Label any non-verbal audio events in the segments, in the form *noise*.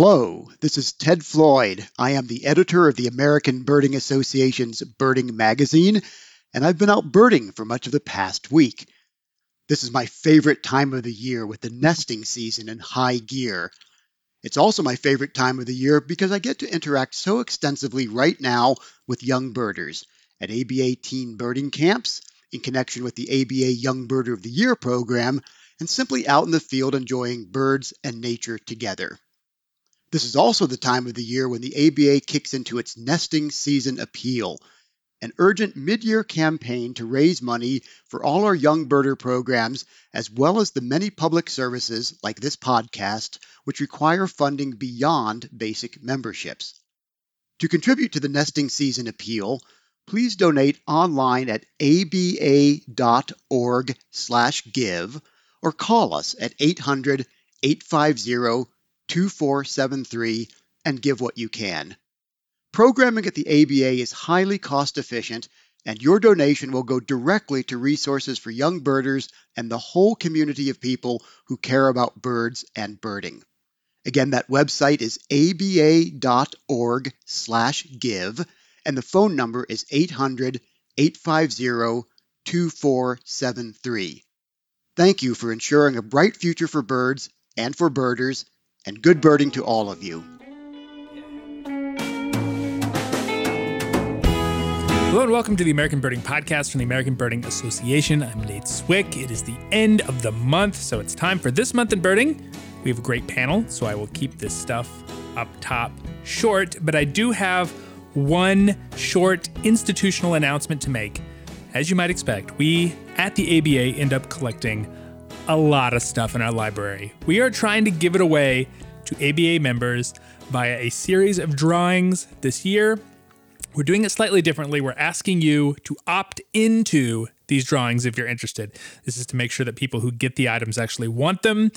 Hello, this is Ted Floyd. I am the editor of the American Birding Association's Birding Magazine, and I've been out birding for much of the past week. This is my favorite time of the year with the nesting season in high gear. It's also my favorite time of the year because I get to interact so extensively right now with young birders at ABA teen birding camps, in connection with the ABA Young Birder of the Year program, and simply out in the field enjoying birds and nature together. This is also the time of the year when the ABA kicks into its nesting season appeal, an urgent mid year campaign to raise money for all our young birder programs, as well as the many public services like this podcast, which require funding beyond basic memberships. To contribute to the nesting season appeal, please donate online at aba.org/give or call us at 800 850 2473 and give what you can. Programming at the ABA is highly cost efficient, and your donation will go directly to resources for young birders and the whole community of people who care about birds and birding. Again, that website is aba.org/give and the phone number is 800 850 2473. Thank you for ensuring a bright future for birds and for birders and good birding to all of you. Hello and welcome to the American Birding Podcast from the American Birding Association. I'm Nate Swick. It is the end of the month, so it's time for this month in birding. We have a great panel, so I will keep this stuff up top short, but I do have one short institutional announcement to make. As you might expect, we at the ABA end up collecting a lot of stuff in our library. We are trying to give it away to ABA members via a series of drawings this year. We're doing it slightly differently. We're asking you to opt into these drawings if you're interested. This is to make sure that people who get the items actually want them.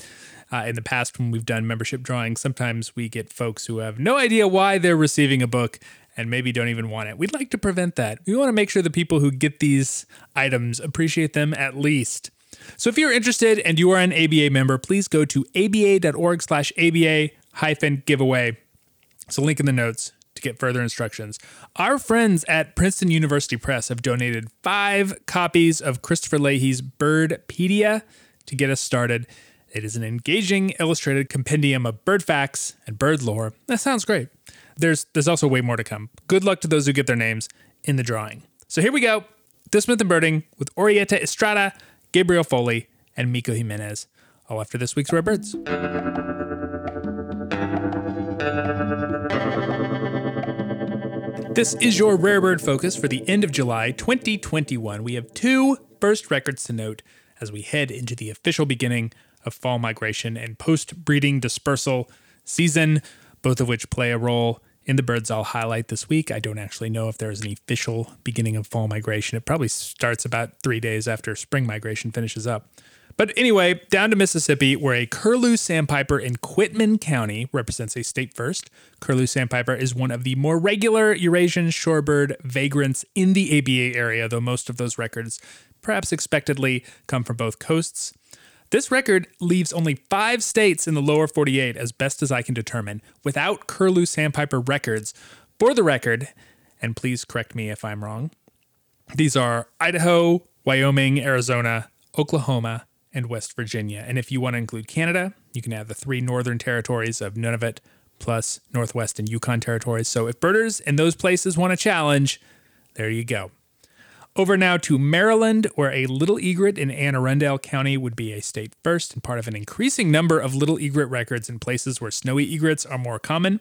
Uh, in the past, when we've done membership drawings, sometimes we get folks who have no idea why they're receiving a book and maybe don't even want it. We'd like to prevent that. We want to make sure the people who get these items appreciate them at least. So if you're interested and you are an ABA member, please go to aba.org slash ABA hyphen giveaway. It's a link in the notes to get further instructions. Our friends at Princeton University Press have donated five copies of Christopher Leahy's Birdpedia to get us started. It is an engaging illustrated compendium of bird facts and bird lore. That sounds great. There's there's also way more to come. Good luck to those who get their names in the drawing. So here we go. This Month in Birding with Orietta Estrada, Gabriel Foley, and Miko Jimenez. All after this week's Rare Birds. This is your Rare Bird focus for the end of July 2021. We have two first records to note as we head into the official beginning of fall migration and post breeding dispersal season both of which play a role in the birds I'll highlight this week. I don't actually know if there's an official beginning of fall migration. It probably starts about three days after spring migration finishes up. But anyway, down to Mississippi, where a curlew sandpiper in Quitman County represents a state first. Curlew sandpiper is one of the more regular Eurasian shorebird vagrants in the ABA area, though most of those records, perhaps expectedly, come from both coasts. This record leaves only five states in the lower 48, as best as I can determine, without Curlew Sandpiper records. For the record, and please correct me if I'm wrong, these are Idaho, Wyoming, Arizona, Oklahoma, and West Virginia. And if you want to include Canada, you can add the three northern territories of Nunavut plus Northwest and Yukon territories. So if birders in those places want a challenge, there you go. Over now to Maryland, where a little egret in Anne Arundel County would be a state first and part of an increasing number of little egret records in places where snowy egrets are more common.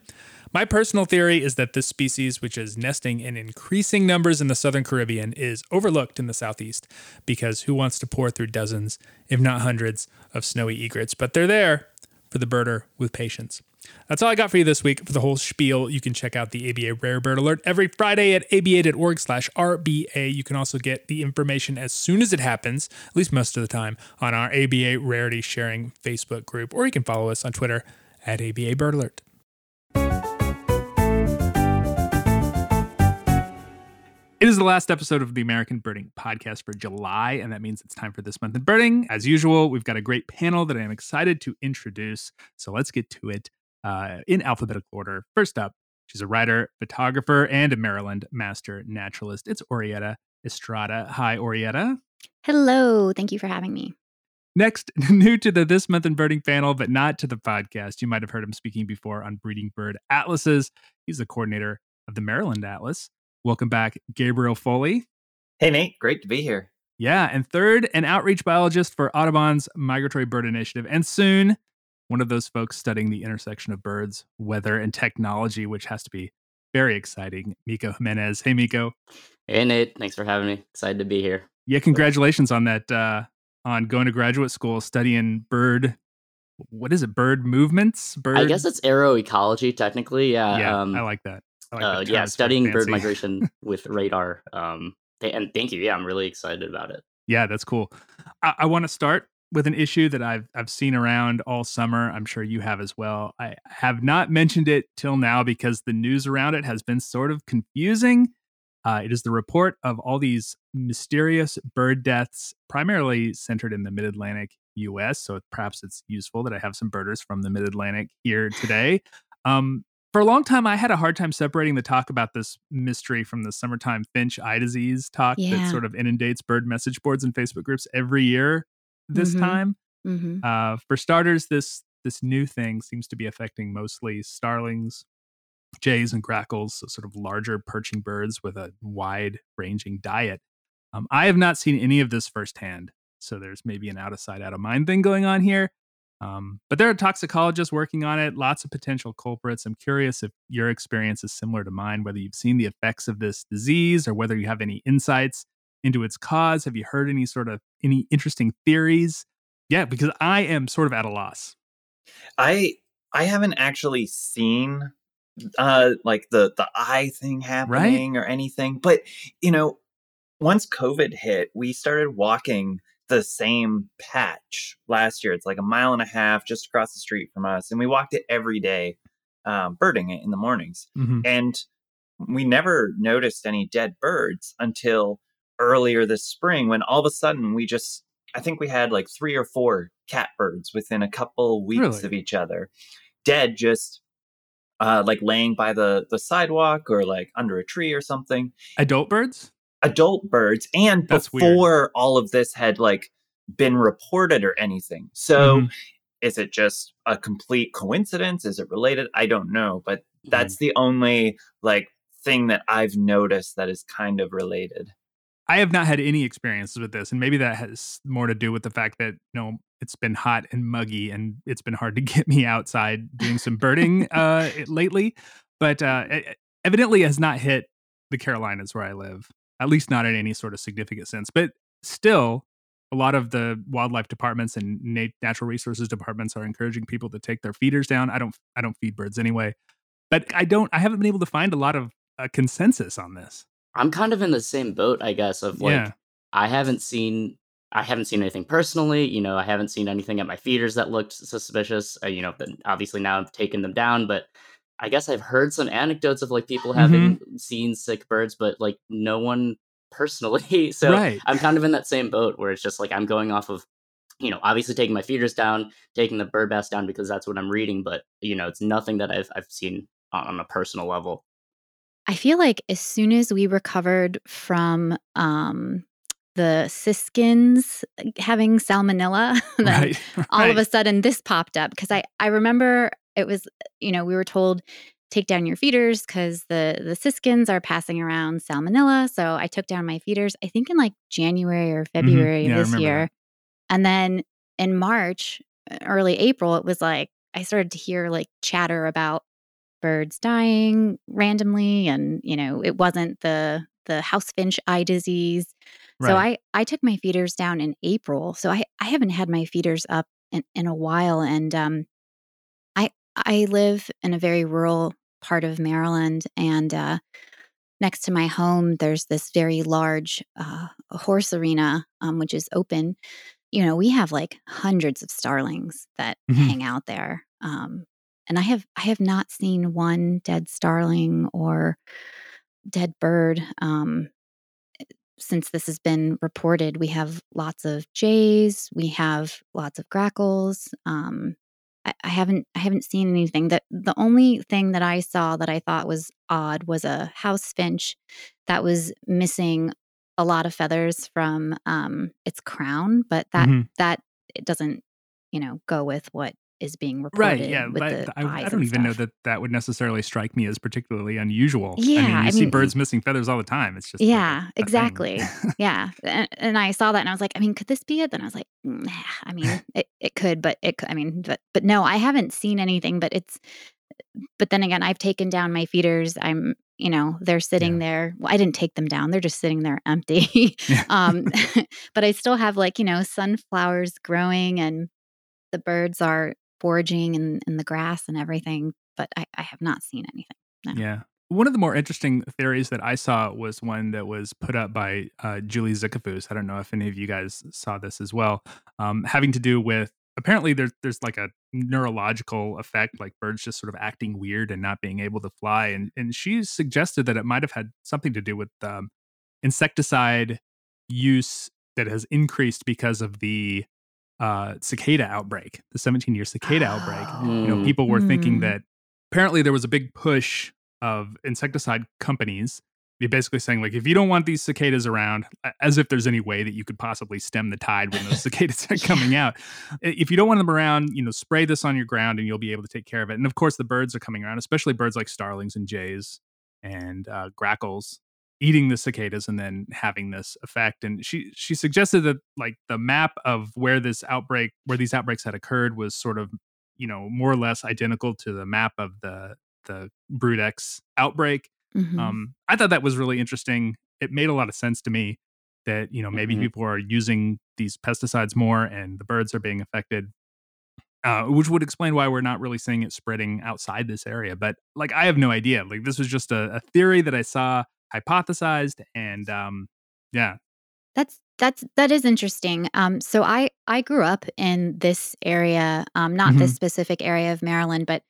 My personal theory is that this species, which is nesting in increasing numbers in the southern Caribbean, is overlooked in the southeast because who wants to pore through dozens, if not hundreds, of snowy egrets? But they're there for the birder with patience. That's all I got for you this week. For the whole spiel, you can check out the ABA Rare Bird Alert every Friday at aba.org slash RBA. You can also get the information as soon as it happens, at least most of the time, on our ABA Rarity Sharing Facebook group, or you can follow us on Twitter at ABA Bird Alert. It is the last episode of the American Birding Podcast for July, and that means it's time for this month in birding. As usual, we've got a great panel that I am excited to introduce. So let's get to it uh, in alphabetical order. First up, she's a writer, photographer, and a Maryland master naturalist. It's Orietta Estrada. Hi, Orietta. Hello. Thank you for having me. Next, *laughs* new to the This Month in Birding panel, but not to the podcast. You might have heard him speaking before on Breeding Bird Atlases. He's the coordinator of the Maryland Atlas. Welcome back, Gabriel Foley. Hey, Nate. Great to be here. Yeah. And third, an outreach biologist for Audubon's Migratory Bird Initiative. And soon, one of those folks studying the intersection of birds, weather, and technology, which has to be very exciting. Miko Jimenez. Hey, Miko. Hey, Nate. Thanks for having me. Excited to be here. Yeah, congratulations on that. Uh, on going to graduate school studying bird. What is it? Bird movements. Bird. I guess it's aeroecology, technically. Yeah. Yeah, um, I like that. I like uh, yeah, studying bird migration *laughs* with radar. Um, and thank you. Yeah, I'm really excited about it. Yeah, that's cool. I, I want to start with an issue that I've I've seen around all summer. I'm sure you have as well. I have not mentioned it till now because the news around it has been sort of confusing. Uh, it is the report of all these mysterious bird deaths, primarily centered in the Mid Atlantic U.S. So perhaps it's useful that I have some birders from the Mid Atlantic here today. Um, for a long time, I had a hard time separating the talk about this mystery from the summertime finch eye disease talk yeah. that sort of inundates bird message boards and Facebook groups every year. This mm-hmm. time, mm-hmm. Uh, for starters, this this new thing seems to be affecting mostly starlings, jays, and grackles, so sort of larger perching birds with a wide ranging diet. Um, I have not seen any of this firsthand, so there's maybe an out of sight, out of mind thing going on here. Um, but there are toxicologists working on it, lots of potential culprits. I'm curious if your experience is similar to mine, whether you've seen the effects of this disease or whether you have any insights into its cause. Have you heard any sort of any interesting theories? Yeah, because I am sort of at a loss. I I haven't actually seen uh like the the eye thing happening right? or anything, but you know, once COVID hit, we started walking the same patch last year. It's like a mile and a half just across the street from us, and we walked it every day, um, birding it in the mornings. Mm-hmm. And we never noticed any dead birds until earlier this spring, when all of a sudden we just, I think we had like three or four catbirds within a couple weeks really? of each other, dead just. Uh, like laying by the the sidewalk or like under a tree or something. Adult birds? adult birds and That's before weird. all of this had like been reported or anything. So mm-hmm. is it just a complete coincidence? Is it related? I don't know, but that's mm-hmm. the only like thing that I've noticed that is kind of related. I have not had any experiences with this, and maybe that has more to do with the fact that you know it's been hot and muggy, and it's been hard to *laughs* get me outside doing some birding uh, lately. But uh, evidently, has not hit the Carolinas where I live at least not in any sort of significant sense. But still, a lot of the wildlife departments and nat- natural resources departments are encouraging people to take their feeders down. I don't, I don't feed birds anyway, but I don't, I haven't been able to find a lot of a consensus on this. I'm kind of in the same boat, I guess. Of like, yeah. I haven't seen, I haven't seen anything personally. You know, I haven't seen anything at my feeders that looked suspicious. Uh, you know, but obviously now I've taken them down, but I guess I've heard some anecdotes of like people having mm-hmm. seen sick birds, but like no one personally. *laughs* so right. I'm kind of in that same boat where it's just like I'm going off of, you know, obviously taking my feeders down, taking the bird baths down because that's what I'm reading, but you know, it's nothing that I've I've seen on a personal level. I feel like as soon as we recovered from um the siskins having salmonella, *laughs* *laughs* then right. all right. of a sudden this popped up because I I remember it was you know we were told take down your feeders because the the siskins are passing around salmonella so i took down my feeders i think in like january or mm-hmm. february mm-hmm. yeah, of this year that. and then in march uh, early april it was like i started to hear like chatter about birds dying randomly and you know it wasn't the the house finch eye disease right. so i i took my feeders down in april so i i haven't had my feeders up in, in a while and um I I live in a very rural part of Maryland, and uh, next to my home, there's this very large uh, horse arena, um, which is open. You know, we have like hundreds of starlings that mm-hmm. hang out there, um, and I have I have not seen one dead starling or dead bird. Um, since this has been reported, we have lots of jays, we have lots of grackles, um, I, I haven't I haven't seen anything. That the only thing that I saw that I thought was odd was a house finch that was missing a lot of feathers from um, its crown, but that mm-hmm. that it doesn't you know go with what is being reported. Right. Yeah. I, I, don't even stuff. know that that would necessarily strike me as particularly unusual. Yeah. I mean, you I see mean, birds missing feathers all the time. It's just yeah, like a, a exactly. *laughs* yeah. And, and, I saw that and I was like, I mean, could this be it? Then I was like, nah, I mean, *laughs* it, it could, but it, could. I mean, but but no, I haven't seen anything. But it's, but then again, I've taken down my feeders. I'm, you know, they're sitting yeah. there. Well, I didn't take them down. They're just sitting there empty. *laughs* um, but I still have like you know sunflowers growing and the birds are foraging in, in the grass and everything, but I, I have not seen anything. No. Yeah. One of the more interesting theories that I saw was one that was put up by uh, Julie Zickefoose. I don't know if any of you guys saw this as well, um, having to do with apparently there's there's like a neurological effect, like birds just sort of acting weird and not being able to fly. And and she suggested that it might have had something to do with um, insecticide use that has increased because of the uh, cicada outbreak, the 17 year cicada oh. outbreak, *gasps* you know, people were mm. thinking that apparently there was a big push of insecticide companies Be basically saying like if you don't want these cicadas around as if there's any way that you could possibly stem the tide when those *laughs* cicadas are coming out if you don't want them around you know spray this on your ground and you'll be able to take care of it and of course the birds are coming around especially birds like starlings and jays and uh, grackles eating the cicadas and then having this effect and she she suggested that like the map of where this outbreak where these outbreaks had occurred was sort of you know more or less identical to the map of the the brood x outbreak mm-hmm. um i thought that was really interesting it made a lot of sense to me that you know maybe mm-hmm. people are using these pesticides more and the birds are being affected uh, which would explain why we're not really seeing it spreading outside this area. But like, I have no idea. Like, this was just a, a theory that I saw hypothesized and um yeah that's that's that is interesting um so i i grew up in this area um not mm-hmm. this specific area of maryland but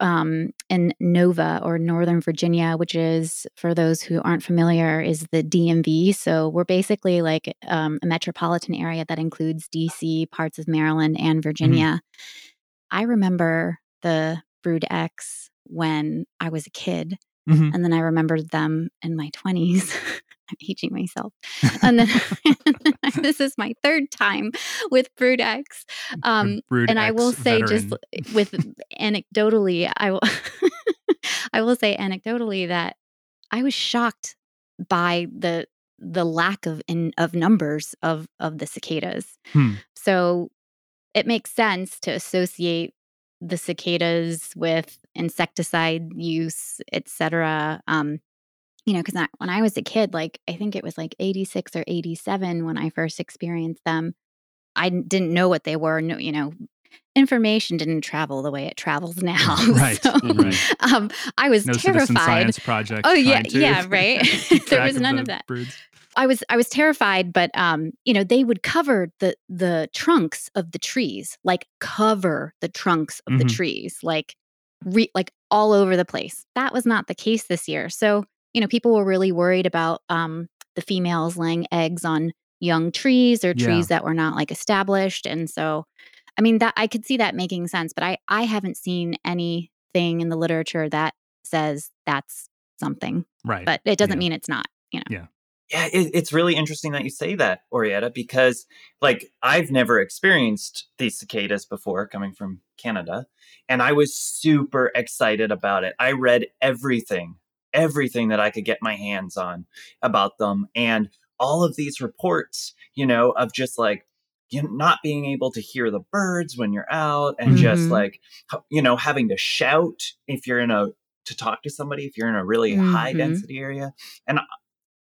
um in nova or northern virginia which is for those who aren't familiar is the dmv so we're basically like um, a metropolitan area that includes dc parts of maryland and mm-hmm. virginia mm-hmm. i remember the brood x when i was a kid Mm-hmm. And then I remembered them in my 20s. *laughs* I'm aging myself. *laughs* And then *laughs* this is my third time with Brood X. Um, Brood and X I will say, veteran. just with anecdotally, I will, I will say anecdotally that I was shocked by the the lack of in of numbers of of the cicadas. Hmm. So it makes sense to associate the cicadas with insecticide use, etc. Um, you know, because when I was a kid, like I think it was like 86 or 87 when I first experienced them. I didn't know what they were. No, you know, information didn't travel the way it travels now. *laughs* right. *laughs* So, right. Um, I was no terrified. Science project. Oh yeah, yeah, right. *laughs* there was none of, of that. Broods. I was I was terrified, but um, you know, they would cover the the trunks of the trees, like cover the trunks of mm-hmm. the trees, like re- like all over the place. That was not the case this year. So, you know, people were really worried about um the females laying eggs on young trees or trees yeah. that were not like established. And so I mean that I could see that making sense, but I I haven't seen anything in the literature that says that's something. Right. But it doesn't yeah. mean it's not, you know. Yeah yeah, it, it's really interesting that you say that, Orietta, because like I've never experienced these cicadas before coming from Canada, and I was super excited about it. I read everything, everything that I could get my hands on about them, and all of these reports, you know, of just like you know, not being able to hear the birds when you're out, and mm-hmm. just like you know having to shout if you're in a to talk to somebody if you're in a really mm-hmm. high density area, and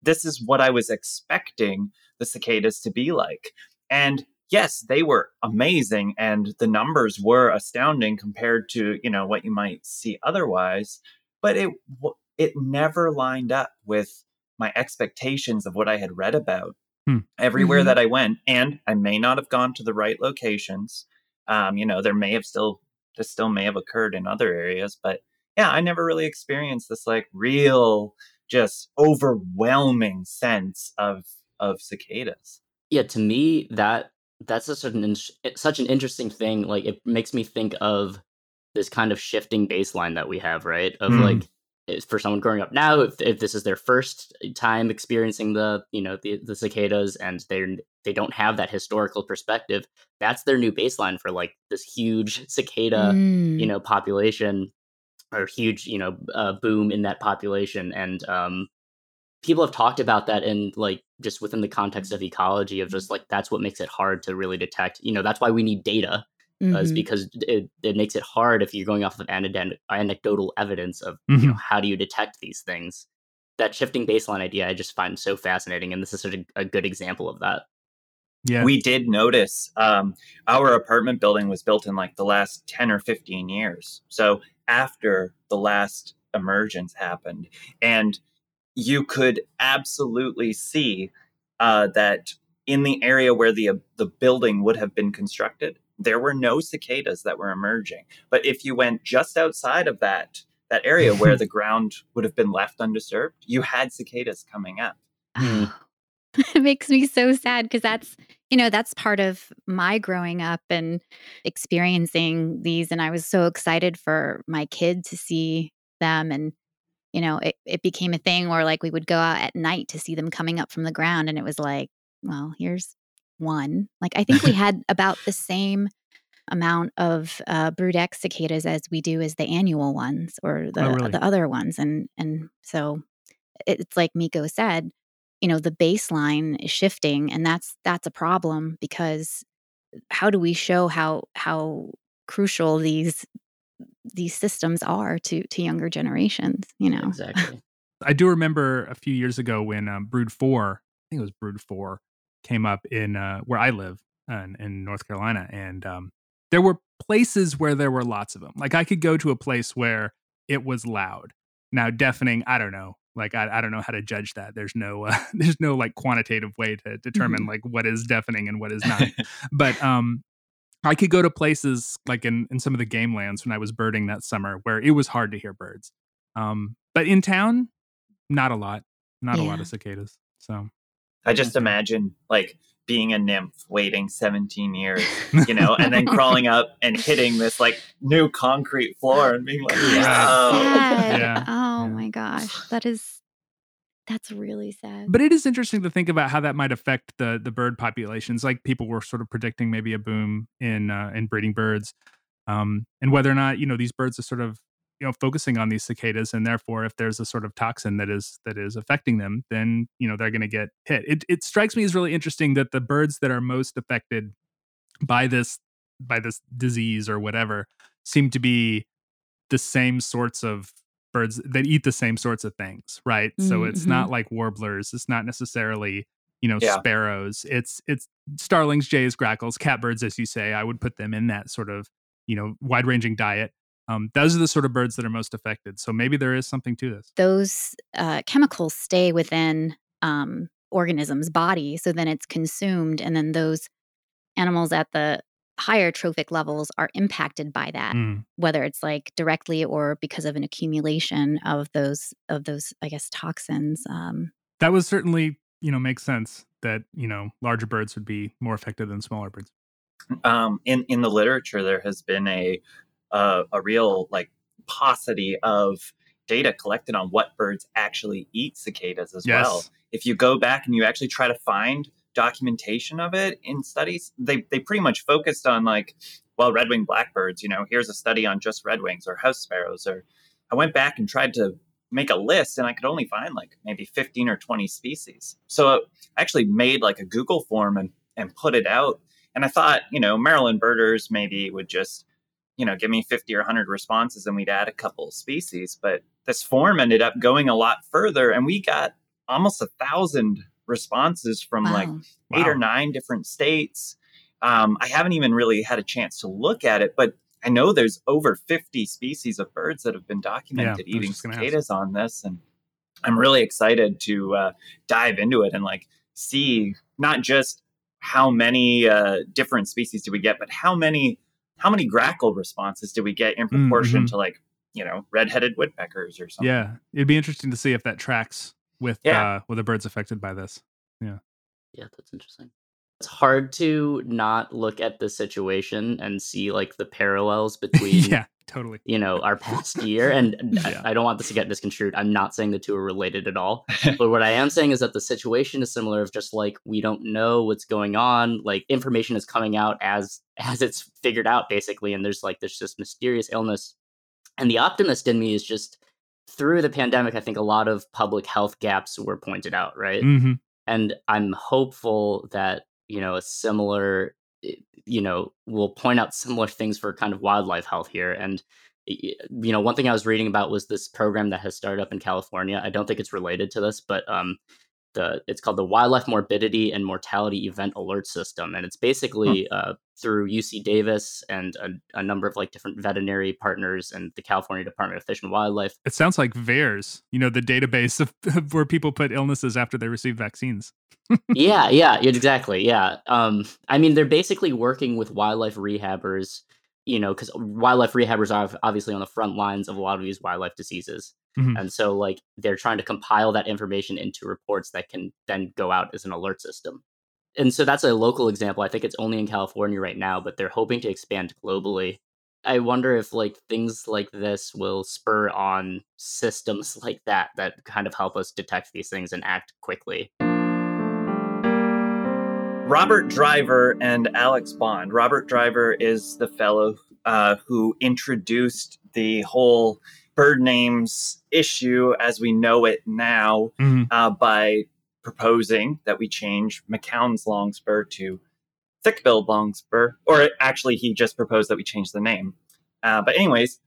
this is what I was expecting the cicadas to be like. And yes, they were amazing and the numbers were astounding compared to, you know, what you might see otherwise, but it it never lined up with my expectations of what I had read about. Hmm. Everywhere mm-hmm. that I went, and I may not have gone to the right locations. Um, you know, there may have still this still may have occurred in other areas, but yeah, I never really experienced this like real just overwhelming sense of of cicadas. Yeah, to me that that's such an such an interesting thing. Like it makes me think of this kind of shifting baseline that we have, right? Of mm. like for someone growing up now, if, if this is their first time experiencing the you know the, the cicadas and they they don't have that historical perspective, that's their new baseline for like this huge cicada mm. you know population or huge you know uh, boom in that population and um people have talked about that in like just within the context of ecology of just like that's what makes it hard to really detect you know that's why we need data mm-hmm. is because it, it makes it hard if you're going off of anecdotal evidence of mm-hmm. you know how do you detect these things that shifting baseline idea i just find so fascinating and this is such a, a good example of that yeah we did notice um, our apartment building was built in like the last 10 or 15 years so after the last emergence happened and you could absolutely see uh, that in the area where the uh, the building would have been constructed, there were no cicadas that were emerging. But if you went just outside of that that area *laughs* where the ground would have been left undisturbed, you had cicadas coming up. Hmm. *laughs* it makes me so sad because that's you know that's part of my growing up and experiencing these and i was so excited for my kid to see them and you know, it, it became a thing where like we would go out at night to see them coming up from the ground. And it was like, well, here's one. Like, I think we *laughs* had about the same amount of uh, brood X cicadas as we do as the annual ones or the, oh, really? the other ones. And, and so it's like Miko said, you know, the baseline is shifting and that's, that's a problem because how do we show how, how crucial these these systems are to to younger generations you know? Exactly. *laughs* I do remember a few years ago when um, brood 4 i think it was brood 4 came up in uh, where i live uh, in north carolina and um, there were places where there were lots of them like i could go to a place where it was loud. Now deafening i don't know like I, I don't know how to judge that there's no uh, *laughs* there's no like quantitative way to determine mm-hmm. like what is deafening and what is not *laughs* but um I could go to places like in, in some of the game lands when I was birding that summer where it was hard to hear birds. Um, but in town, not a lot, not yeah. a lot of cicadas. So I just imagine like being a nymph waiting 17 years, you know, and then *laughs* crawling up and hitting this like new concrete floor and being like, wow. Yeah. Oh yeah. my gosh. That is that's really sad. But it is interesting to think about how that might affect the the bird populations. Like people were sort of predicting maybe a boom in uh, in breeding birds, um, and whether or not you know these birds are sort of you know focusing on these cicadas, and therefore if there's a sort of toxin that is that is affecting them, then you know they're going to get hit. It it strikes me as really interesting that the birds that are most affected by this by this disease or whatever seem to be the same sorts of birds that eat the same sorts of things, right? Mm-hmm. So it's not mm-hmm. like warblers. It's not necessarily you know yeah. sparrows. It's it's starlings, jays, grackles, catbirds, as you say. I would put them in that sort of you know wide ranging diet. Um, those are the sort of birds that are most affected. So maybe there is something to this. Those uh, chemicals stay within um, organisms' body, so then it's consumed, and then those animals at the higher trophic levels are impacted by that mm. whether it's like directly or because of an accumulation of those of those i guess toxins um that would certainly you know make sense that you know larger birds would be more affected than smaller birds um in in the literature there has been a uh, a real like paucity of data collected on what birds actually eat cicadas as yes. well if you go back and you actually try to find documentation of it in studies, they they pretty much focused on like, well, red winged blackbirds. You know, here's a study on just red wings or house sparrows. Or I went back and tried to make a list, and I could only find like maybe 15 or 20 species. So I actually made like a Google form and and put it out. And I thought, you know, Maryland birders maybe would just you know, give me 50 or 100 responses and we'd add a couple species. But this form ended up going a lot further and we got almost a thousand responses from wow. like eight wow. or nine different states. Um, I haven't even really had a chance to look at it, but I know there's over 50 species of birds that have been documented yeah, eating cicadas on this. And I'm really excited to uh, dive into it and like see not just how many uh, different species do we get, but how many how many grackle responses do we get in proportion mm-hmm. to like you know red-headed woodpeckers or something. Yeah, it'd be interesting to see if that tracks with yeah. uh with the birds affected by this. Yeah. Yeah, that's interesting. It's hard to not look at the situation and see like the parallels *laughs* between yeah totally you know our past year and yeah. I, I, don't want this to get misconstrued i'm not saying the two are related at all *laughs* but what i am saying is that the situation is similar of just like we don't know what's going on like information is coming out as *laughs* as it's figured out basically and there's like there's this mysterious illness and the optimist in me is just through the pandemic i think a lot of public health gaps were pointed out right mm-hmm. and i'm hopeful that you know a similar eh, you know will point out similar things for kind of wildlife health here and you know one thing i was reading about was this program that has started up in california. I don't think it's related to this but um the it's called the Wildlife Morbidity and Mortality Event Alert System, and it's basically huh. uh, through UC Davis and a, a, number of like different veterinary partners and the California Department of Fish and Wildlife. It sounds like VAERS, you know, the database of, *laughs* of where people put illnesses after they receive vaccines. *laughs* yeah, yeah, exactly. Yeah, um, I mean, they're basically working with wildlife rehabbers you know, because wildlife rehabbers are obviously on the front lines of a lot of these wildlife diseases. Mm-hmm. And so, like, they're trying to compile that information into reports that can then go out as an alert system. And so that's a local example. I think it's only in California right now, but they're hoping to expand globally. I wonder if like things like this will spur on systems *laughs* like that that kind of help us detect these things and act quickly. Robert Driver and Alex Bond. Robert Driver is the fellow uh, who introduced the whole bird names issue as we know it now mm-hmm. uh, by proposing that we change McCown's longspur to thick-billed longspur, or actually, he just proposed that we change the name. Uh, but anyways,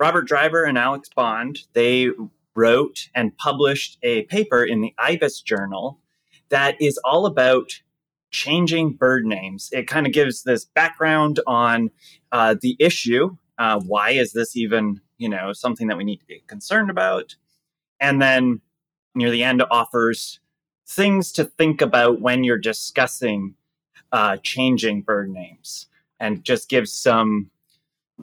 Robert Driver and Alex Bond they wrote and published a paper in the IBIS journal that is all about changing bird names. It kind of gives this background on uh, the issue. Uh, why is this even you know something that we need to be concerned about. And then near the end offers things to think about when you're discussing uh, changing bird names and just gives some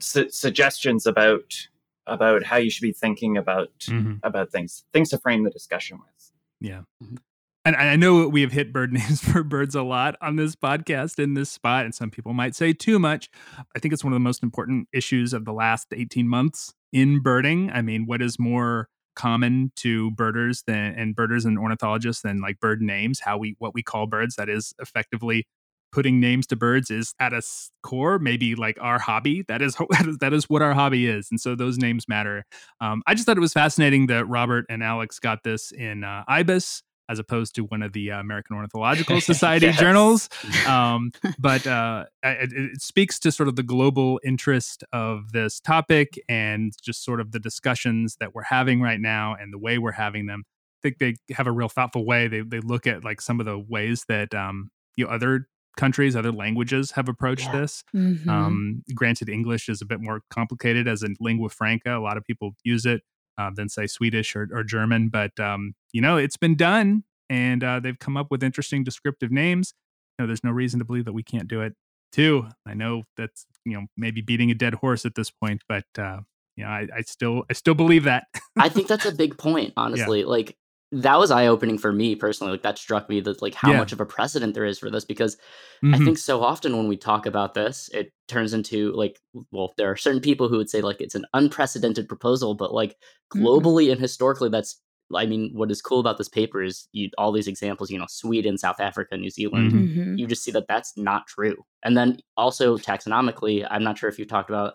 su- suggestions about about how you should be thinking about mm-hmm. about things things to frame the discussion with. Yeah. Mm-hmm. And I know we have hit bird *laughs* names for birds a lot on this podcast in this spot, and some people might say too much. I think it's one of the most important issues of the last 18 months in birding. I mean, what is more common to birders than and birders and ornithologists than like bird names, how we what we call birds, that is effectively putting names to birds is at a core maybe like our hobby that is *laughs* that is what our hobby is and so those names matter um, i just thought it was fascinating that robert and alex got this in uh, ibis as opposed to one of the uh, American Ornithological *laughs* Society yes. journals. Um, *laughs* but uh, it, it, speaks to sort of the global interest of this topic and just sort of the discussions that we're having right now and the way we're having them. I think they have a real thoughtful way. They they look at like some of the ways that um, you know other countries, other languages have approached yeah. this. Mm-hmm. Um, granted, English is a bit more complicated as a lingua franca. A lot of people use it uh, than say Swedish or, or German. But um, you know, it's been done, and uh, they've come up with interesting descriptive names. You know, there's no reason to believe that we can't do it too. I know that's you know maybe beating a dead horse at this point, but uh, you know, I, I still I still believe that. I think that's a big point, *laughs* honestly. Yeah. Like that was eye opening for me personally. Like that struck me that like how yeah. much of a precedent there is for this because mm-hmm. I think so often when we talk about this, it turns into like well, there are certain people who would say like it's an unprecedented proposal, but like mm-hmm. globally mm-hmm. and historically, that's I mean, what is cool about this paper is you, all these examples, you know, Sweden, South Africa, New Zealand, mm-hmm. mm-hmm. you just see that that's not true. And then also taxonomically, I'm not sure if you talked about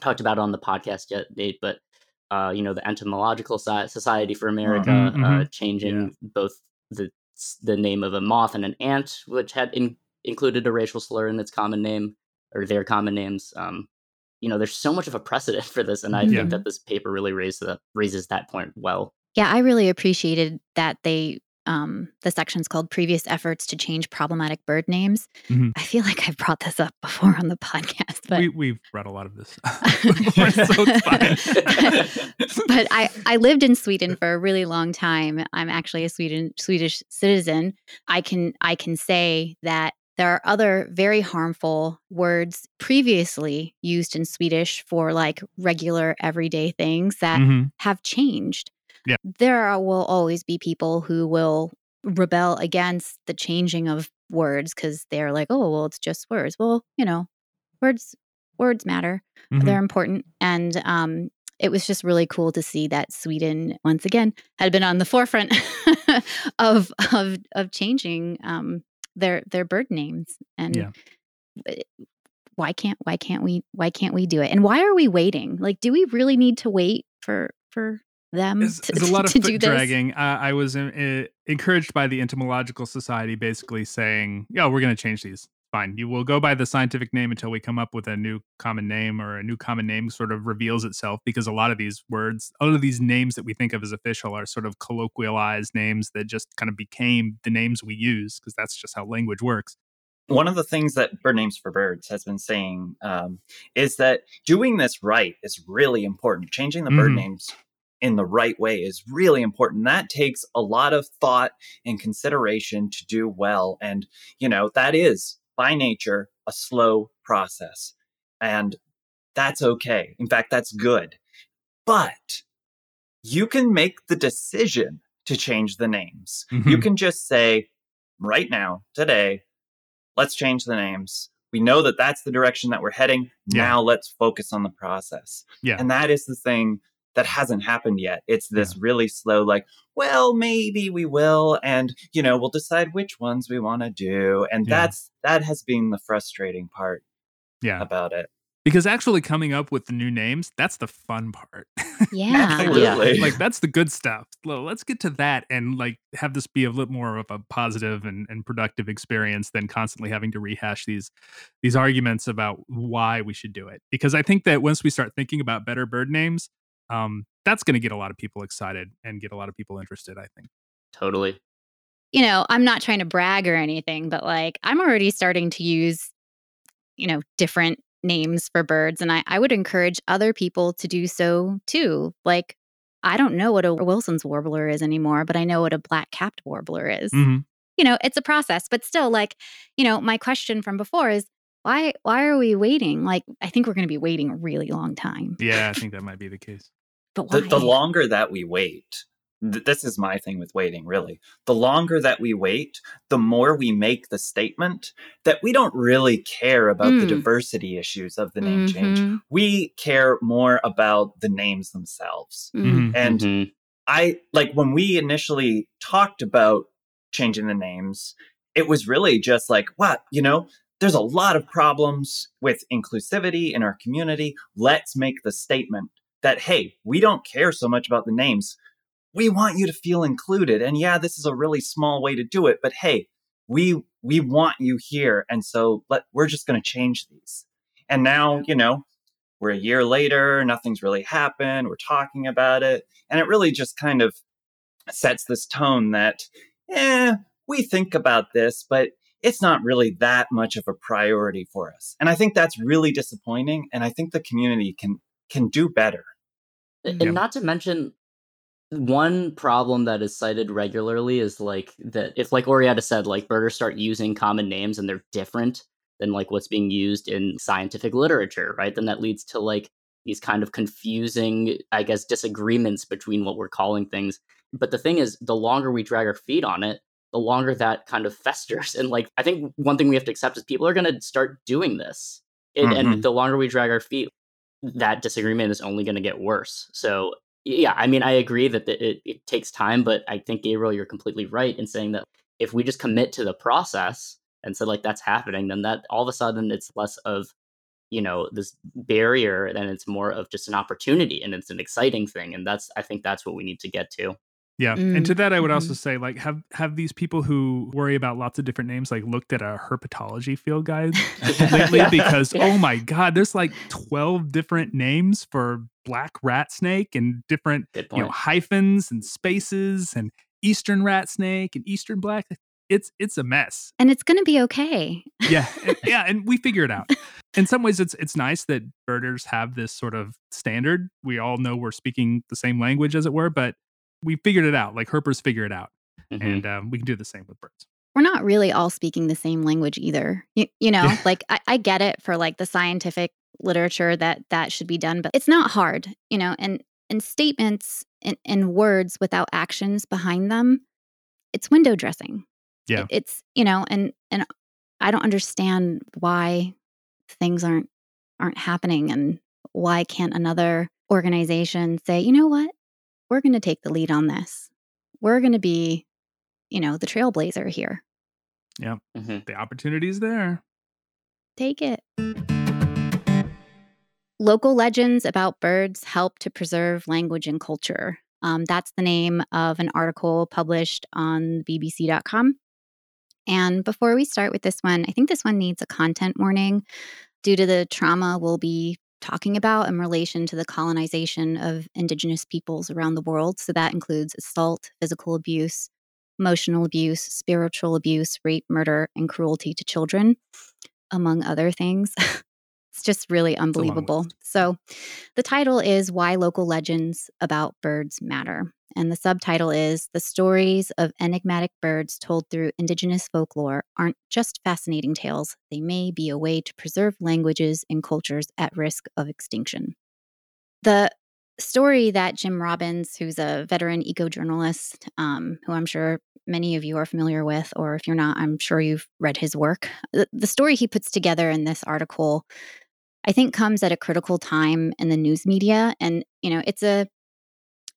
talked about on the podcast yet, Nate, but uh, you know, the Entomological Society for America, mm-hmm, uh, mm-hmm. changing yeah. both the the name of a moth and an ant, which had in, included a racial slur in its common name or their common names. Um, you know, there's so much of a precedent *laughs* for this, and I yeah. think that this paper really raises that raises that point well. Yeah, I really appreciated that they um, the section's called Previous Efforts to Change Problematic Bird Names. Mm-hmm. I feel like I've brought this up *laughs* before on the podcast, but we, have read a lot of this. *laughs* before, so *laughs* but I, I lived in Sweden for a really long time. I'm actually a Sweden Swedish citizen. I can I can say that there are other very harmful words previously used in Swedish for like regular everyday things that mm-hmm. have changed. Yeah. There will always be people who will rebel against the changing of words because they're like, oh, well, it's just words. Well, you know, words words matter. Mm-hmm. They're important. And um, it was just really cool to see that Sweden once again had been on the forefront *laughs* of of of changing um, their their bird names. And yeah. why can't why can't we why can't we do it? And why are we waiting? Like, do we really need to wait for for them it's, to, it's a lot of foot dragging. Uh, I was uh, encouraged by the Entomological Society basically saying, "Yeah, we're going to change these. Fine, you will go by the scientific name until we come up with a new common name or a new common name sort of reveals itself." Because a lot of these words, a lot of these names that we think of as official, are sort of colloquialized names that just kind of became the names we use because that's just how language works. One of the things that Bird Names for Birds has been saying um, is that doing this right is really important. Changing the mm. bird names in the right way is really important. That takes a lot of thought and consideration to do well. And, you know, that is by nature a slow process. And that's okay. In fact, that's good. But you can make the decision to change the names. Mm-hmm. You can just say, right now, today, let's change the names. We know that that's the direction that we're heading. Yeah. Now let's focus on the process. Yeah. And that is the thing that hasn't happened yet. It's this yeah. really slow, like, well, maybe we will, and you know, we'll decide which ones we want to do. And yeah. that's that has been the frustrating part yeah. about it. Because actually coming up with the new names, that's the fun part. *laughs* Yeah. Absolutely. like that's the good stuff. Let's get to that and like have this be a little more of a positive and, and productive experience than constantly having to rehash these these arguments about why we should do it. Because I think that once we start thinking about better bird names, um, that's going to get a lot of people excited and get a lot of people interested, I think. Totally. You know, I'm not trying to brag or anything, but like I'm already starting to use, you know, different names for birds. And I, I would encourage other people to do so too. Like, I don't know what a Wilson's warbler is anymore, but I know what a black capped warbler is. Mm-hmm. You know, it's a process, but still, like, you know, my question from before is why why are we waiting? Like, I think we're going to be waiting a really long time. Yeah, I *laughs* think that might be the case. But why? The, the longer that we wait, th- this is my thing with waiting, really. The longer that we wait, the more we make the statement that we don't really care about mm. the diversity issues of the name mm-hmm. change. We care more about the names themselves. Mm-hmm. And mm-hmm. I like when we initially talked about changing the names, it was really just like, what, you know, there's a lot of problems with inclusivity in our community. Let's make the statement that, hey, we don't care so much about the names. We want you to feel included. And yeah, this is a really small way to do it, but hey, we we want you here. And so let we're just gonna change these. And now, you know, we're a year later, nothing's really happened. We're talking about it. And it really just kind of sets this tone that, eh, we think about this, but it's not really that much of a priority for us. And I think that's really disappointing. And I think the community can can do better. Mm-hmm. And yeah. not to mention, one problem that is cited regularly is like that if like Orietta said, like birders start using common names and they're different than like what's being used in scientific literature, right? Then that leads to like these kind of confusing, I guess, disagreements between what we're calling things. But the thing is, the longer we drag our feet on it, the longer that kind of festers. And like, I think one thing we have to accept is people are going to start doing this. And, mm-hmm. and the longer we drag our feet, that disagreement is only going to get worse. So, yeah, I mean, I agree that it, it takes time, but I think, Gabriel, you're completely right in saying that if we just commit to the process and said, like, that's happening, then that all of a sudden it's less of, you know, this barrier and it's more of just an opportunity and it's an exciting thing. And that's, I think that's what we need to get to. Yeah. Mm. And to that I would also mm-hmm. say like have have these people who worry about lots of different names like looked at a herpetology field guide *laughs* lately yeah. because yeah. oh my god, there's like 12 different names for black rat snake and different you know hyphens and spaces and eastern rat snake and eastern black it's it's a mess. And it's going to be okay. yeah. *laughs* yeah, and we figure it out. In some ways it's it's nice that birders have this sort of standard. We all know we're speaking the same language as it were, but we figured it out. Like herpers figure it out, mm-hmm. and um, we can do the same with birds. We're not really all speaking the same language either. You, you know, like I, I get it for like the scientific literature that that should be done, but it's not hard. You know, and and statements and, and words without actions behind them it's window dressing. Yeah. It, it's, you know, and and I don't understand why things aren't aren't happening and why can't another organization say, "You know what? We're going to take the lead on this. We're going to be, you know, the trailblazer here." Yeah. Mm-hmm. The opportunity is there. Take it. Local legends about birds help to preserve language and culture. Um, that's the name of an article published on BBC.com. And before we start with this one, I think this one needs a content warning due to the trauma we'll be talking about in relation to the colonization of Indigenous peoples around the world. So that includes assault, physical abuse, emotional abuse, spiritual abuse, rape, murder, and cruelty to children, among other things. *laughs* it's just really unbelievable. So the title is Why Local Legends About Birds Matter. And the subtitle is The Stories of Enigmatic Birds Told Through Indigenous Folklore Aren't Just Fascinating Tales, they may be a way to preserve languages and cultures at risk of extinction. The story that Jim Robbins, who's a veteran eco journalist, um, who I'm sure many of you are familiar with, or if you're not, I'm sure you've read his work. The, the story he puts together in this article, I think, comes at a critical time in the news media, and you know, it's a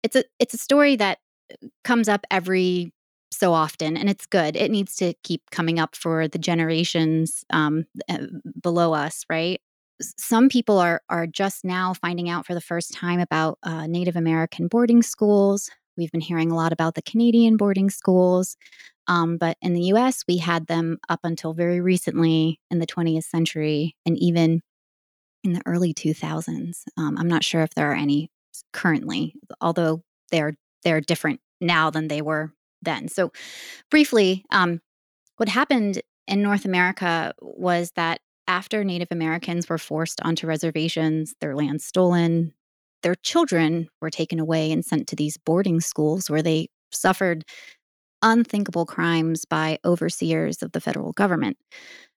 it's a it's a story that uh, comes up every so often and it's good. It needs to keep coming up for the generations um, uh, below us right? Some people are are just now finding out for the first time about uh, native american boarding schools. We've been hearing a lot about the canadian boarding schools um, but in the us we had them up until very recently in the 20th century and even in the early 2000s um, i'm not sure if there are any currently, although they're they're different now than they were then. So, briefly, um, what happened in North America was that after Native Americans were forced onto reservations, their land stolen, their children were taken away and sent to these boarding schools where they suffered unthinkable crimes by overseers of the federal government.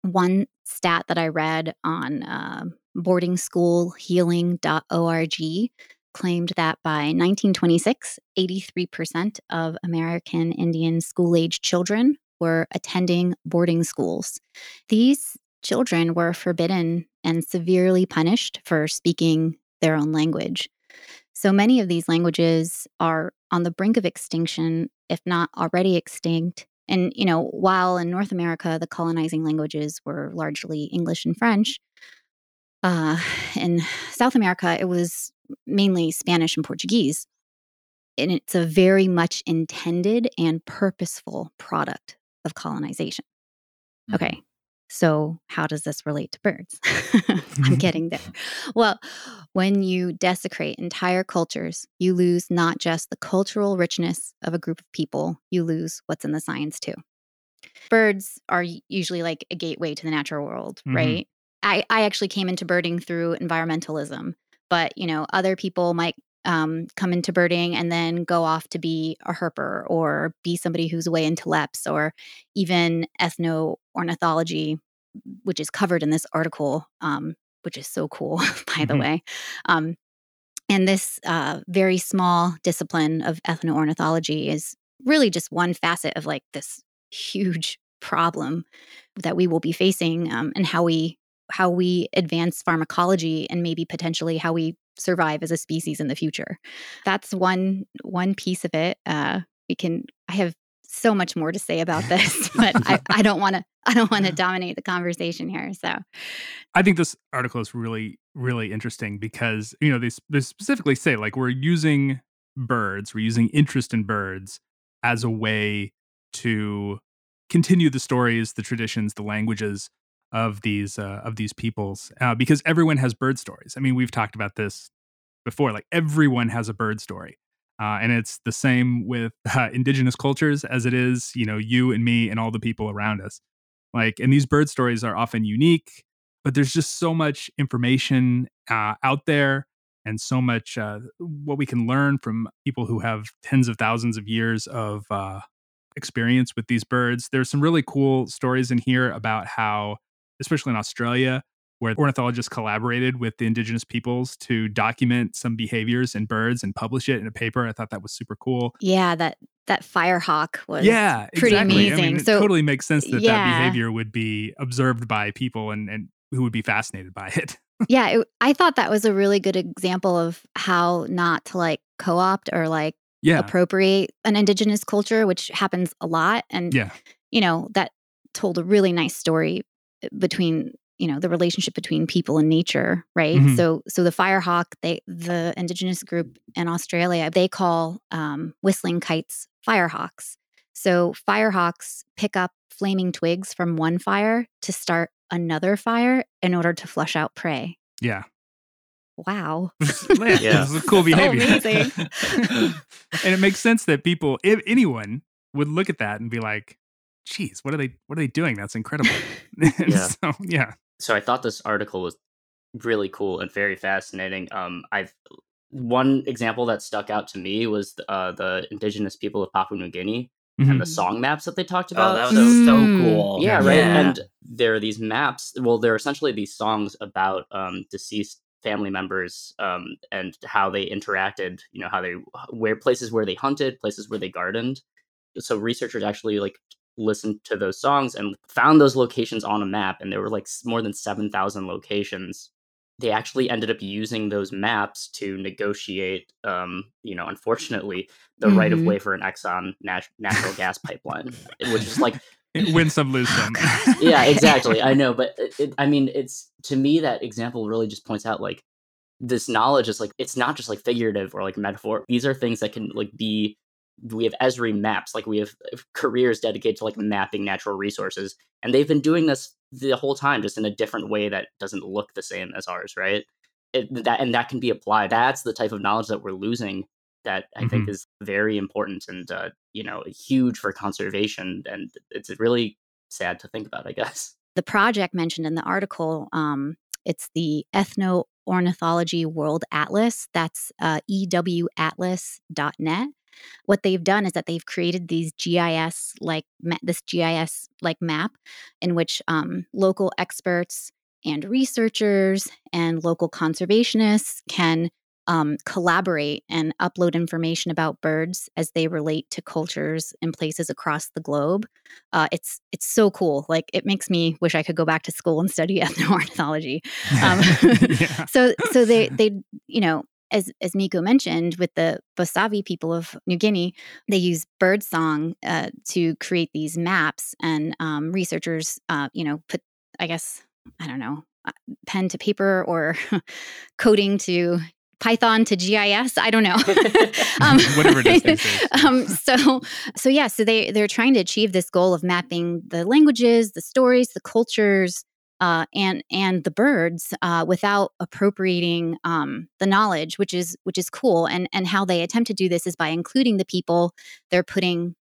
One stat that I read on uh, boardingschoolhealing.org claimed that by 1926, 83% of American Indian school age children were attending boarding schools. These children were forbidden and severely punished for speaking their own language. So many of these languages are on the brink of extinction, if not already extinct. And, you know, while in North America, the colonizing languages were largely English and French, uh, in South America, it was mainly Spanish and Portuguese. And it's a very much intended and purposeful product of colonization. Mm-hmm. Okay. So, how does this relate to birds? *laughs* I'm *laughs* getting there. Well, when you desecrate entire cultures, you lose not just the cultural richness of a group of people, you lose what's in the science too. Birds are usually like a gateway to the natural world, mm-hmm. right? I, I actually came into birding through environmentalism but you know other people might um, come into birding and then go off to be a herper or be somebody who's way into leps or even ethno ornithology which is covered in this article um, which is so cool *laughs* by mm-hmm. the way um, and this uh, very small discipline of ethno ornithology is really just one facet of like this huge problem that we will be facing um, and how we how we advance pharmacology and maybe potentially how we survive as a species in the future. That's one one piece of it. Uh, we can. I have so much more to say about this, *laughs* but I, I don't want to. I don't want to *laughs* dominate the conversation here. So, I think this article is really really interesting because you know they, they specifically say like we're using birds, we're using interest in birds as a way to continue the stories, the traditions, the languages of these uh, of these peoples uh, because everyone has bird stories. I mean, we've talked about this before. Like everyone has a bird story, uh, and it's the same with *laughs* uh, indigenous cultures as it is, you know, you and me and all the people around us. Like, and these bird stories are often unique, but there's just so much information uh, out there and so much uh, what we can learn from people who have tens of thousands of years of experience with these birds. There's some really cool stories in here about how especially in Australia, where ornithologists collaborated with the indigenous peoples to document some behaviors in birds and publish it in a paper. I thought that was super cool. Yeah, that that firehawk was yeah, pretty exactly. amazing. I mean, so, it totally makes sense that yeah. that behavior would be observed by people and, and who would be fascinated by it. yeah, it, *laughs* I thought that was a really good example of how not to like co-opt or like yeah. appropriate an indigenous culture, which happens a lot. And yeah, you know that told a really nice story between you know the relationship between people and nature right? Mm-hmm. so so the firehawk they the indigenous group in australia they call um, whistling kites firehawks. So firehawks pick up flaming twigs from one fire to start another fire in order to flush out prey. Yeah. Wow. *laughs* *laughs* Yeah this is cool behavior. amazing. *laughs* And it makes sense that people if anyone would look at that and be like geez, what are they what are they doing? That's incredible. *laughs* *laughs* yeah. so yeah so I thought this article was really cool and very fascinating. Um, I've one example that stuck out to me was uh, the indigenous people of Papua New Guinea mm-hmm. and the song maps that they talked about. Oh, that was so, so mm. cool. Yeah, right. Yeah. And there are these maps. Well, they're essentially these songs about um, deceased family members um, and how they interacted. You know, how they where places where they hunted, places where they gardened. So researchers actually like listened to those songs and found those locations on a map and there were like more than 7000 locations they actually ended up using those maps to negotiate um, you know unfortunately the mm-hmm. right of way for an exxon nat- natural gas pipeline which is like *laughs* win some lose some *laughs* yeah exactly i know but it, it, i mean it's to me that example really just points out like this knowledge is like it's not just like figurative or like metaphor these are things that can like be we have Esri maps, like we have careers dedicated to like mapping natural resources, and they've been doing this the whole time, just in a different way that doesn't look the same as ours, right? It, that and that can be applied. That's the type of knowledge that we're losing that I mm-hmm. think is very important and uh, you know huge for conservation, and it's really sad to think about, I guess. The project mentioned in the article, um, it's the Ethno Ornithology World Atlas. That's uh, ewatlas.net what they've done is that they've created these GIS like ma- this GIS like map in which um, local experts and researchers and local conservationists can um, collaborate and upload information about birds as they relate to cultures and places across the globe. Uh, it's it's so cool. Like it makes me wish I could go back to school and study *laughs* ethnoornithology. *laughs* Um, *laughs* so so they they you know as as Mikko mentioned, with the Bosavi people of New Guinea, they use birdsong uh, to create these maps, and um, researchers, uh, you know, put I guess I don't know, uh, pen to paper or *laughs* coding to Python to GIS. I don't know. *laughs* um, *laughs* Whatever it is. um, so, so yeah, so they they're trying to achieve this goal of mapping the languages, the stories, the cultures, uh, and and the birds uh, without appropriating um, the knowledge, which is which is cool. And and how they attempt to do this is by including the people they're putting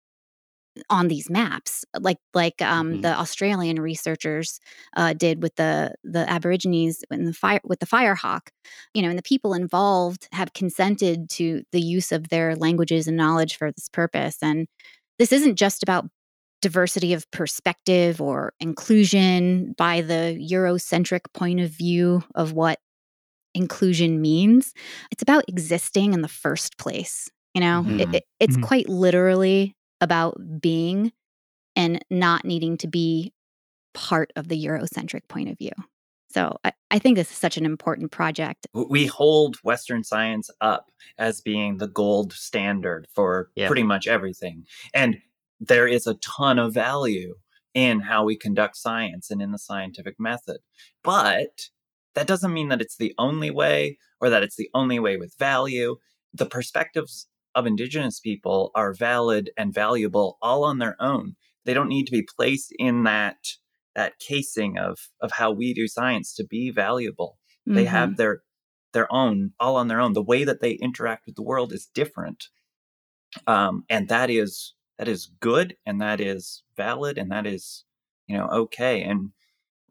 on these maps, like like um, mm-hmm. the Australian researchers uh, did with the the Aborigines in the fire with the firehawk. You know, and the people involved have consented to the use of their languages and knowledge for this purpose. And this isn't just about diversity of perspective or inclusion by the Eurocentric point of view of what inclusion means. It's about existing in the first place. You know, mm-hmm. it, it, it's mm-hmm. quite literally about being and not needing to be part of the Eurocentric point of view. So I, I, think this is such an important project. We hold Western science up as being the gold standard for yep. pretty much everything. And there is a ton of value in how we conduct science and in the scientific method. But that doesn't mean that it's the only way or that it's the only way with value. The perspectives of indigenous people are valid and valuable all on their own. They don't need to be placed in that that casing of of how we do science to be valuable. Mm-hmm. They have their their own all on their own. The way that they interact with the world is different. Um, and that is that is good and that is valid and that is you know okay and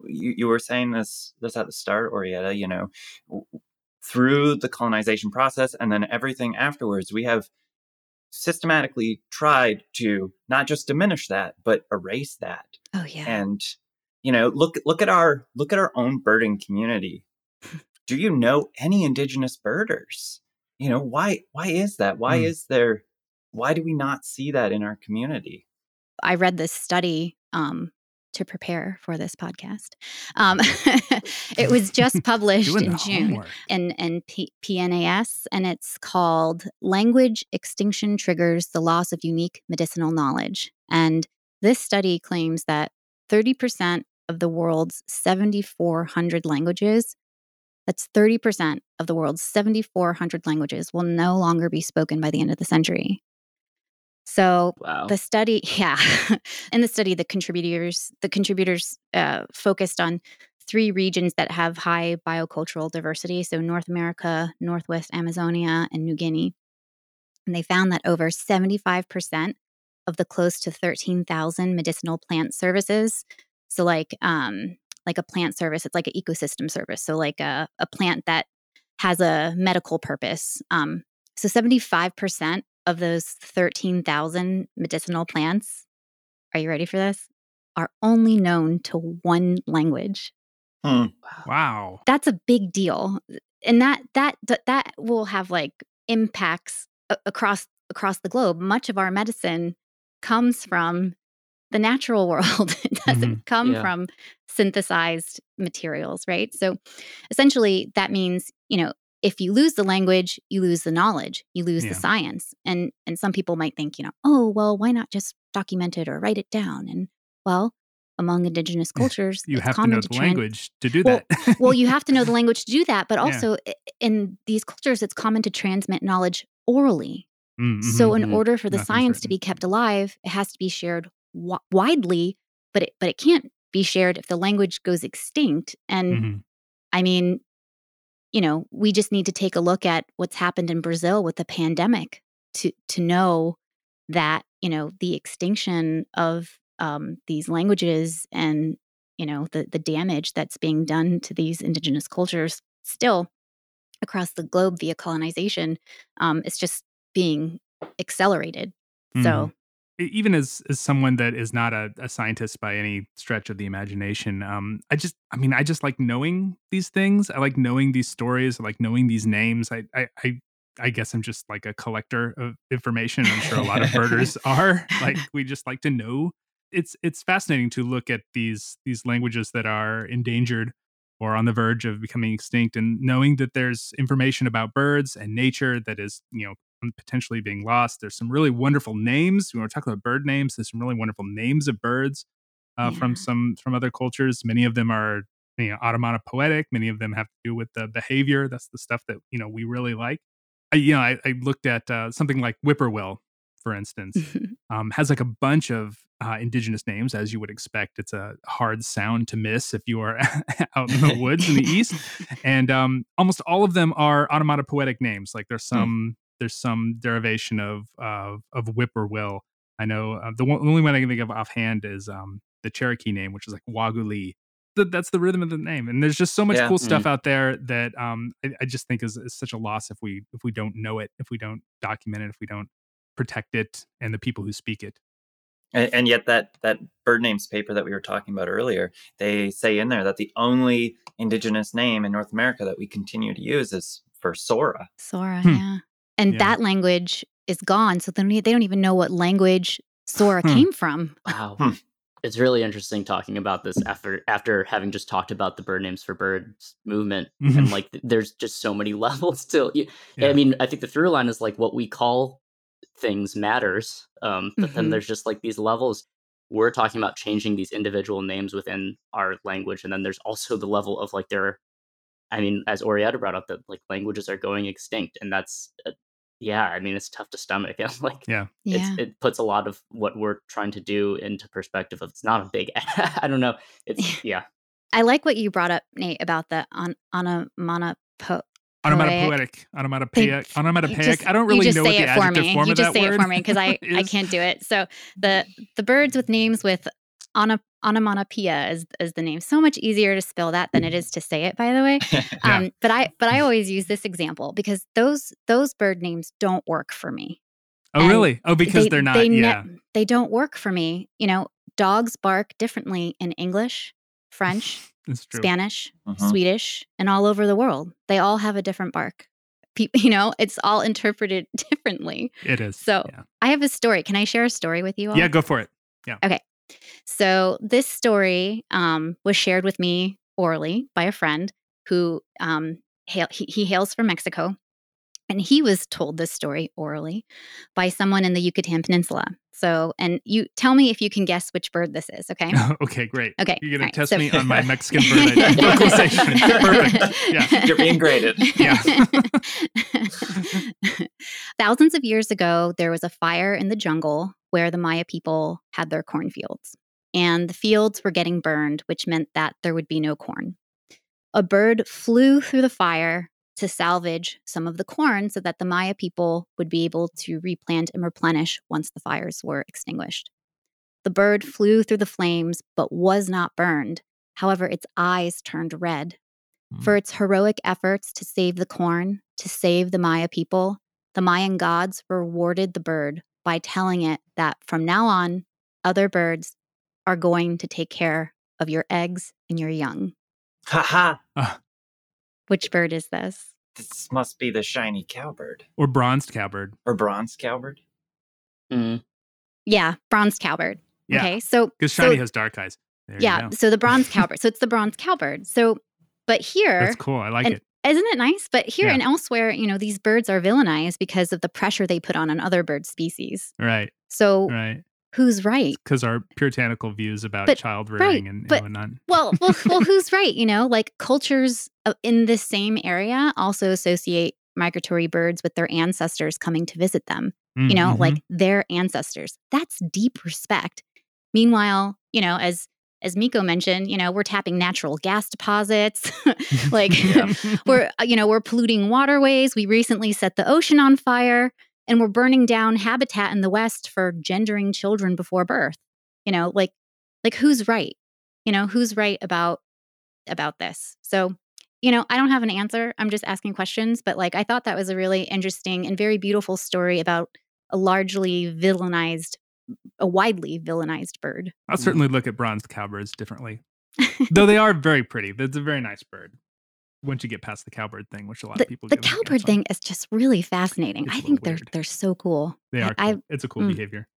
you, you were saying this this at the start orietta you know through the colonization process and then everything afterwards we have systematically tried to not just diminish that but erase that. Oh yeah. And you know look look at our look at our own birding community. Do you know any indigenous birders? You know why why is that? Why mm. is there why do we not see that in our community? I read this study um, to prepare for this podcast. Um, *laughs* it was just *laughs* published in June in, in P- PNAS, and it's called Language Extinction Triggers the Loss of Unique Medicinal Knowledge. And this study claims that 30% of the world's 7,400 languages, that's 30% of the world's 7,400 languages, will no longer be spoken by the end of the century. So wow. the study, *laughs* yeah, in the study, the contributors the contributors uh, focused on three regions that have high biocultural diversity. So North America, Northwest Amazonia, and New Guinea. And they found that over 75% of the close to 13,000 medicinal plant services, so like um, like a plant service, it's like an ecosystem service. So like a, a plant that has a medical purpose. Um, so 75% of those 13,000 medicinal plants, are you ready for this? Are only known to one language. Hmm. Wow. That's a big deal. And that that that will have like impacts across across the globe. Much of our medicine comes from the natural *laughs* world. it doesn't mm-hmm. come yeah. from synthesized materials, right? So essentially that means, you know, if you lose the language, you lose the knowledge, you lose yeah. the science. And and some people might think, you know, oh, well, why not just document it or write it down? And well, among indigenous cultures, you have to know the language to do well, that. well, you have to know the *laughs* language to do that, but also yeah. in these cultures, it's common to transmit knowledge orally. Mm-hmm, so, in mm-hmm. order for the Nothing's science written. to be kept alive, it has to be shared w- widely, but it, but it can't be shared if the language goes extinct. And mm-hmm. I mean, you know, we just need to take a look at what's happened in Brazil with the pandemic to to know that you know the extinction of um, these languages and you know the the damage that's being done to these indigenous cultures still across the globe via colonization um, it's just being accelerated mm-hmm. so even as as someone that is not a, a scientist by any stretch of the imagination, um, I just I mean I just like knowing these things. I like knowing these stories. I like knowing these names. I I I, I guess I'm just like a collector of information. I'm sure a lot of birders *laughs* are. Like we just like to know. It's it's fascinating to look at these these languages that are endangered or on the verge of becoming extinct and knowing that there's information about birds and nature that is you know potentially being lost. There's some really wonderful names. We want talking about bird names. There's some really wonderful names of birds uh, yeah. from some from other cultures. Many of them are you know automatopoetic. Many of them have to do with the behavior. That's the stuff that you know we really like. I, you know, I, I looked at uh, something like whippoorwill, for instance, *laughs* um, has like a bunch of uh, indigenous names, as you would expect. It's a hard sound to miss if you are *laughs* out in the woods in the east, *laughs* and um, almost all of them are onomatopoetic names. Like there's hmm. some there's some derivation of of, of whippoorwill. I know uh, the, one, the only one I can think of offhand is um, the Cherokee name, which is like Waguli. that's the rhythm of the name, and there's just so much yeah. cool stuff mm. out there that um, I, I, just think is, is such a loss if we if we don't know it, if we don't document it, if we don't protect it, and the people who speak it. And, and yet, that that bird names paper that we were talking about earlier, they say in there that the only indigenous name in North America that we continue to use is for Sora. Sora, hmm. yeah and yeah. that language is gone. So then they don't even know what language Sora hmm. came from. Wow. Hmm. It's really interesting talking about this after after having just talked about the bird names for birds movement mm-hmm. and like there's just so many *laughs* levels to yeah. I mean I think the through line is like what we call things matters um, but mm-hmm. then there's just like these levels we're talking about changing these individual names within our language and then there's also the level of like there I mean, as Orietta brought up, that like languages are going extinct, and that's uh, yeah, I mean, it's tough to stomach. *laughs* And like, yeah, yeah. it puts a lot of what we're trying to do into perspective. Of it's not a big, *laughs* I don't know. It's *laughs* yeah. I like what you brought up, Nate, about the on on onomatopo. Onomatopoetic, onomatopoeic, onomatopoeic. I don't really know what the adjective form you of that word. You just say it for me because I I can't do it. So the the birds with names with on onomatopoeia is, is the name. So much easier to spell that than it is to say it, by the way. *laughs* yeah. um, but I but I *laughs* always use this example because those those bird names don't work for me. Oh, and really? Oh, because they, are not. They yeah, ne- they don't work for me. You know, dogs bark differently in English, French, *laughs* Spanish, uh-huh. Swedish, and all over the world. They all have a different bark. you know, it's all interpreted differently. It is. So yeah. I have a story. Can I share a story with you all? Yeah, go for it. Yeah. Okay. So this story um, was shared with me orally by a friend who um, hail, he, he hails from Mexico. And he was told this story orally by someone in the Yucatan Peninsula. So, and you tell me if you can guess which bird this is, okay? *laughs* okay, great. Okay. You're going right, to test so, me on my Mexican bird *laughs* vocalization. *laughs* Perfect. Yeah. You're being graded. Yeah. Thousands of years ago, there was a fire in the jungle where the Maya people had their cornfields. And the fields were getting burned, which meant that there would be no corn. A bird flew through the fire to salvage some of the corn so that the Maya people would be able to replant and replenish once the fires were extinguished. The bird flew through the flames but was not burned. However, its eyes turned red. Mm. For its heroic efforts to save the corn, to save the Maya people, the Mayan gods rewarded the bird by telling it that from now on, other birds are going to take care of your eggs and your young. Ha ha. Uh, which bird is this? This must be the shiny cowbird. Or bronzed cowbird. Or bronzed cowbird. Mm. Yeah, bronze cowbird. Yeah. Okay, so because shiny so, has dark eyes. There yeah, so the bronze *laughs* cowbird. so it's the bronze cowbird. So, but here, that's cool. I like it. Isn't it nice? But here yeah. and elsewhere, you know, these birds are villainized because of the pressure they put on on other bird species. Right. So, right who's right? Because our puritanical views about but, child rearing right, and, but, whatnot. well, well, well, who's right? You know, like cultures in this same area also associate migratory birds with their ancestors coming to visit them. Mm-hmm. You know, like mm-hmm. their ancestors. That's deep respect. Meanwhile, you know, as as Miko mentioned, you know, we're tapping natural gas deposits. *laughs* like *laughs* *laughs* we're you know, we're polluting waterways. We recently set the ocean on fire and we're burning down habitat in the west for gendering children before birth you know like like who's right? You know who's right about about this? So you know i don't have an answer. I'm just asking questions but like i thought that was a really interesting and very beautiful story about a largely villainized a widely villainized bird. I'll certainly look at bronze cowbirds differently. *laughs* Though they are very pretty it's a very nice bird once you get past the cowbird thing, which a lot the, of people the cowbird thing is just really fascinating. It's I think they're weird. they're so cool. They are. Cool. I, it's a cool mm. behavior.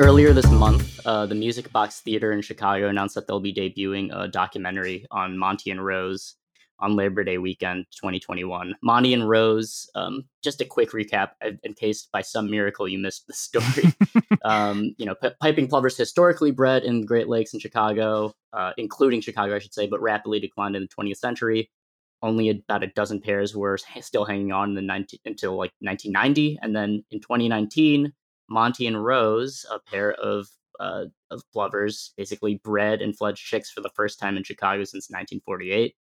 Earlier this month, uh, the Music Box Theater in Chicago announced that they'll be debuting a documentary on Monty and Rose on Labor Day weekend 2021. Monty and Rose, um, just a quick recap in case by some miracle you missed the *laughs* story. um, you know, p- piping plovers historically bred in the Great Lakes in Chicago, uh, including Chicago, I should say, but rapidly declined in the 20th century. Only about a dozen pairs were still hanging on in the 19, until like 1990. And then in 2019, Monty and Rose, a pair of uh, of plovers, basically bred and fledged chicks for the first time in Chicago since 1948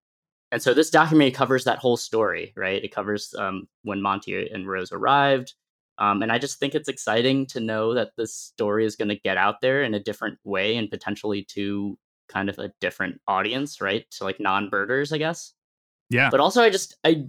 and so this documentary covers that whole story, right? It covers um, when Monty and Rose arrived. Um, and I just think it's exciting to know that this story is going to get out there in a different way and potentially to kind of a different audience, right? To like non birders, I guess. Yeah. But also, I just, I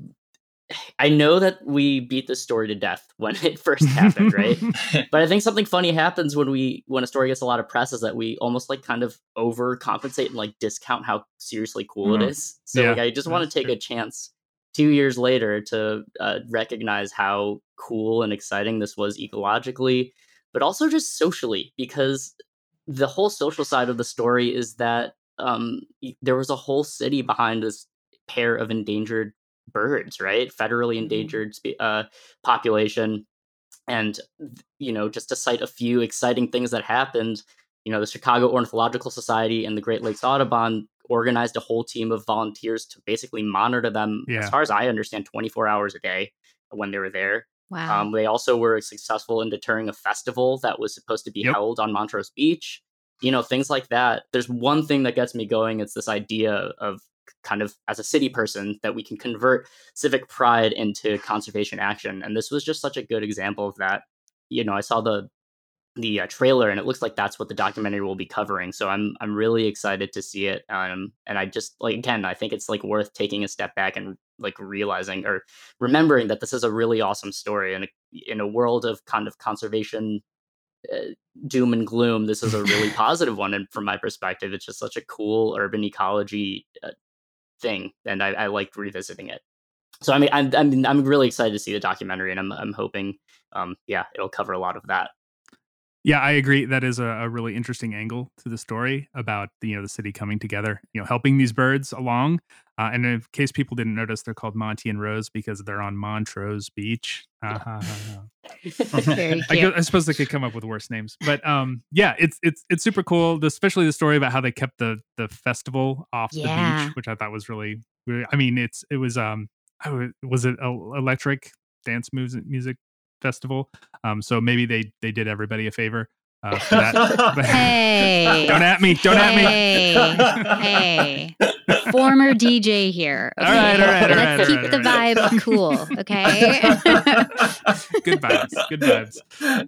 I know that we beat the story to death *laughs* when it first happened, right? *laughs* but I think something funny happens when we when a story gets a lot of press is that we almost like kind of overcompensate and like discount how seriously cool mm-hmm. it is. So yeah, like I just want to take true. a chance two years later to uh, recognize how cool and exciting this was ecologically, but also just socially because the whole social side of the story is that um, there was a whole city behind this pair of endangered birds, right? Federally mm-hmm. endangered uh, population. And, you know, just to cite a few exciting things that happened, you know, the Chicago Ornithological Society and the Great Lakes Audubon organized a whole team of volunteers to basically monitor them, yeah. as far as I understand, 24 hours a day when they were there. Wow. Um, they also were successful in deterring a festival that was supposed to be yep. held on Montrose Beach. You know, things like that. There's one thing that gets me going. It's this idea of kind of as a city person that we can convert civic pride into conservation action. And this was just such a good example of that. You know i saw the the uh, trailer and it looks like that's what the documentary will be covering. So i'm i'm really excited to see it um and i just like again i think it's like worth taking a step back and like realizing or remembering that this is a really awesome story. And in a world of kind of conservation uh, doom and gloom this is a really *laughs* positive one. And from my perspective it's just such a cool urban ecology uh, thing, and I, I liked revisiting it. So I mean, I'm I'm I'm really excited to see the documentary, and I'm I'm hoping, um, yeah, it'll cover a lot of that. Yeah, I agree. That is a, a, really interesting angle to the story about the, you know the city coming together, you know, helping these birds along. Uh, and in case people didn't notice, they're called Monty and Rose because they're on Montrose Beach. *laughs* *laughs* I, I, suppose they could come up with worse names, but um, yeah, it's it's it's super cool. Especially the story about how they kept the the festival off yeah. the beach, which I thought was really. I mean, it's it was um, was it electric dance music music festival. Um, so maybe they they did everybody a favor. Uh, that. *laughs* hey, *laughs* don't at me! Don't hey, at me! hey, former DJ here. Okay? All right, all right, all right. Let's keep right, the right. vibe cool, okay? *laughs* good vibes, good vibes.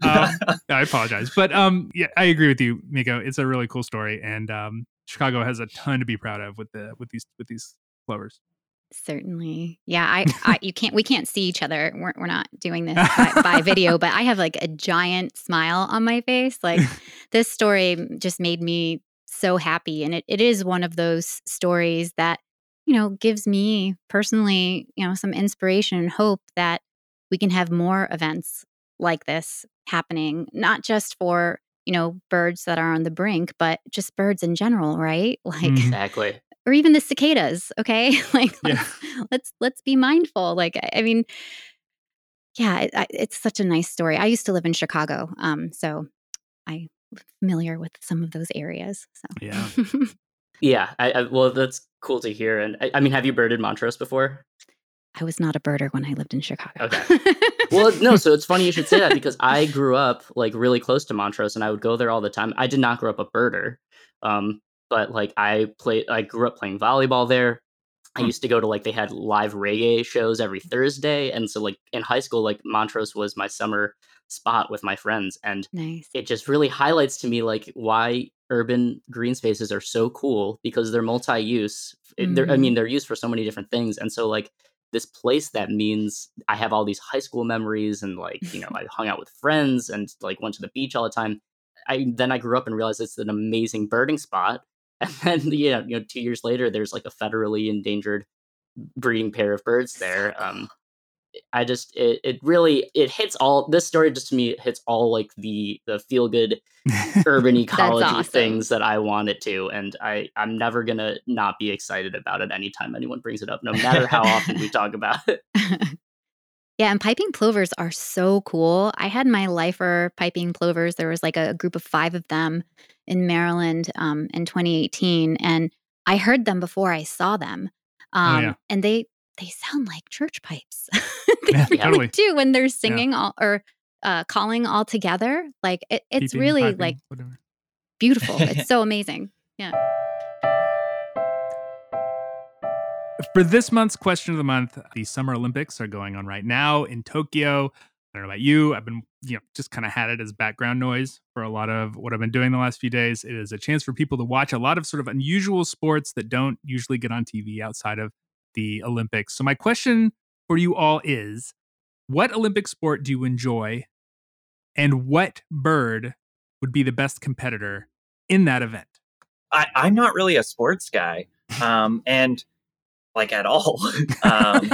Um, I apologize, but um, yeah, I agree with you, Miko. It's a really cool story, and um, Chicago has a ton to be proud of with the with these with these plovers. Certainly. Yeah, I, I you can't we can't see each other. We're we're not doing this by, by video, but I have like a giant smile on my face. Like *laughs* this story just made me so happy and it, it is one of those stories that you know gives me personally you know some inspiration and hope that we can have more events like this happening not just for you know birds that are on the brink but just birds in general right *laughs* like exactly or even the cicadas okay *laughs* like yeah. let's, let's let's be mindful like i mean yeah it, it's such a nice story i used to live in chicago um so i familiar with some of those areas so yeah *laughs* yeah I, I, well that's cool to hear and I, I mean have you birded montrose before I was not a birder when I lived in Chicago. Okay. *laughs* well, no, so it's funny you should say that because I grew up like really close to Montrose and I would go there all the time. I did not grow up a birder. Um, but like I played, I grew up playing volleyball there. I hmm. used to go to like they had live reggae shows every Thursday, and so like in high school, like Montrose was my summer spot with my friends, and nice. it just really highlights to me like why urban green spaces are so cool because they're multi-use. Mm-hmm. They're, I mean, mm-hmm. they're used for so many different things, and so like this place that means I have all these high school memories, and like you know *laughs* I hung out with friends and like went to the beach all the time. I then I grew up and realized it's an amazing birding spot *laughs* and then you know, you know two years later there's like a federally endangered breeding pair of birds there um i just it, it really it hits all this story just to me hits all like the the feel good *laughs* urban ecology awesome. things that i want it to and i i'm never gonna not be excited about it anytime anyone brings it up no matter how often we talk about it *laughs* Yeah, and piping plovers are so cool. I had my lifer piping plovers. There was like a, group of five of them in Maryland um, in 2018, and I heard them before I saw them. Oh, um, oh, yeah. And they they sound like church pipes. *laughs* they yeah, really totally. do when they're singing yeah. all or uh, calling all together. Like it, it's really piping, like whatever. beautiful. it's *laughs* so amazing. Yeah. For this month's question of the month, the Summer Olympics are going on right now in Tokyo. I don't know about you. I've been, you know, just kind of had it as background noise for a lot of what I've been doing the last few days. It is a chance for people to watch a lot of sort of unusual sports that don't usually get on TV outside of the Olympics. So my question for you all is what Olympic sport do you enjoy and what bird would be the best competitor in that event? I, am not really a sports guy. Um, and like at all. *laughs* Um, *laughs*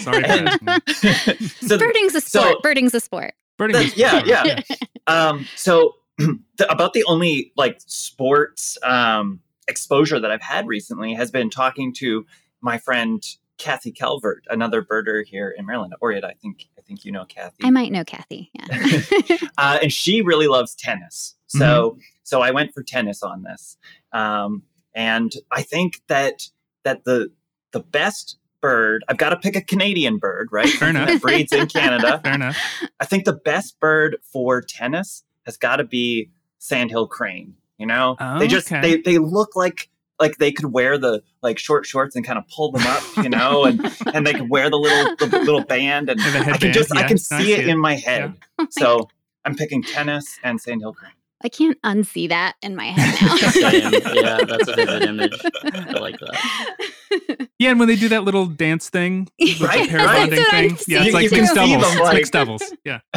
Sorry. *laughs* so, Birding's a sport. So, Birding's a sport. Birding yeah, yeah. um, so *clears throat* the, about the only like sports um, exposure that I've had recently has been talking to my friend Kathy Calvert, another birder here in Maryland. Orietta, I think I think you know Kathy. I might know Kathy. Yeah. uh, and she really loves tennis. So mm-hmm. so I went for tennis on this. Um, and I think that that the the best bird, I've got to pick a Canadian bird, right? Fair enough. That breeds in Canada. *laughs* Fair enough. I think the best bird for tennis has got to be sandhill crane. You know, oh, they just okay. they they look like like they could wear the like short shorts and kind of pull them up, you know, and *laughs* and they could wear the little the little band, and I can just yeah, I can see it in my head. Yeah. So I'm picking tennis and sandhill crane. I can't unsee that in my head *laughs* now. yeah, that's a vivid image. I like that. *laughs* Yeah, and when they do that little dance thing, right? pair bonding thing, yeah, it's like mixed doubles. Them, like... mixed doubles. Yeah. *laughs*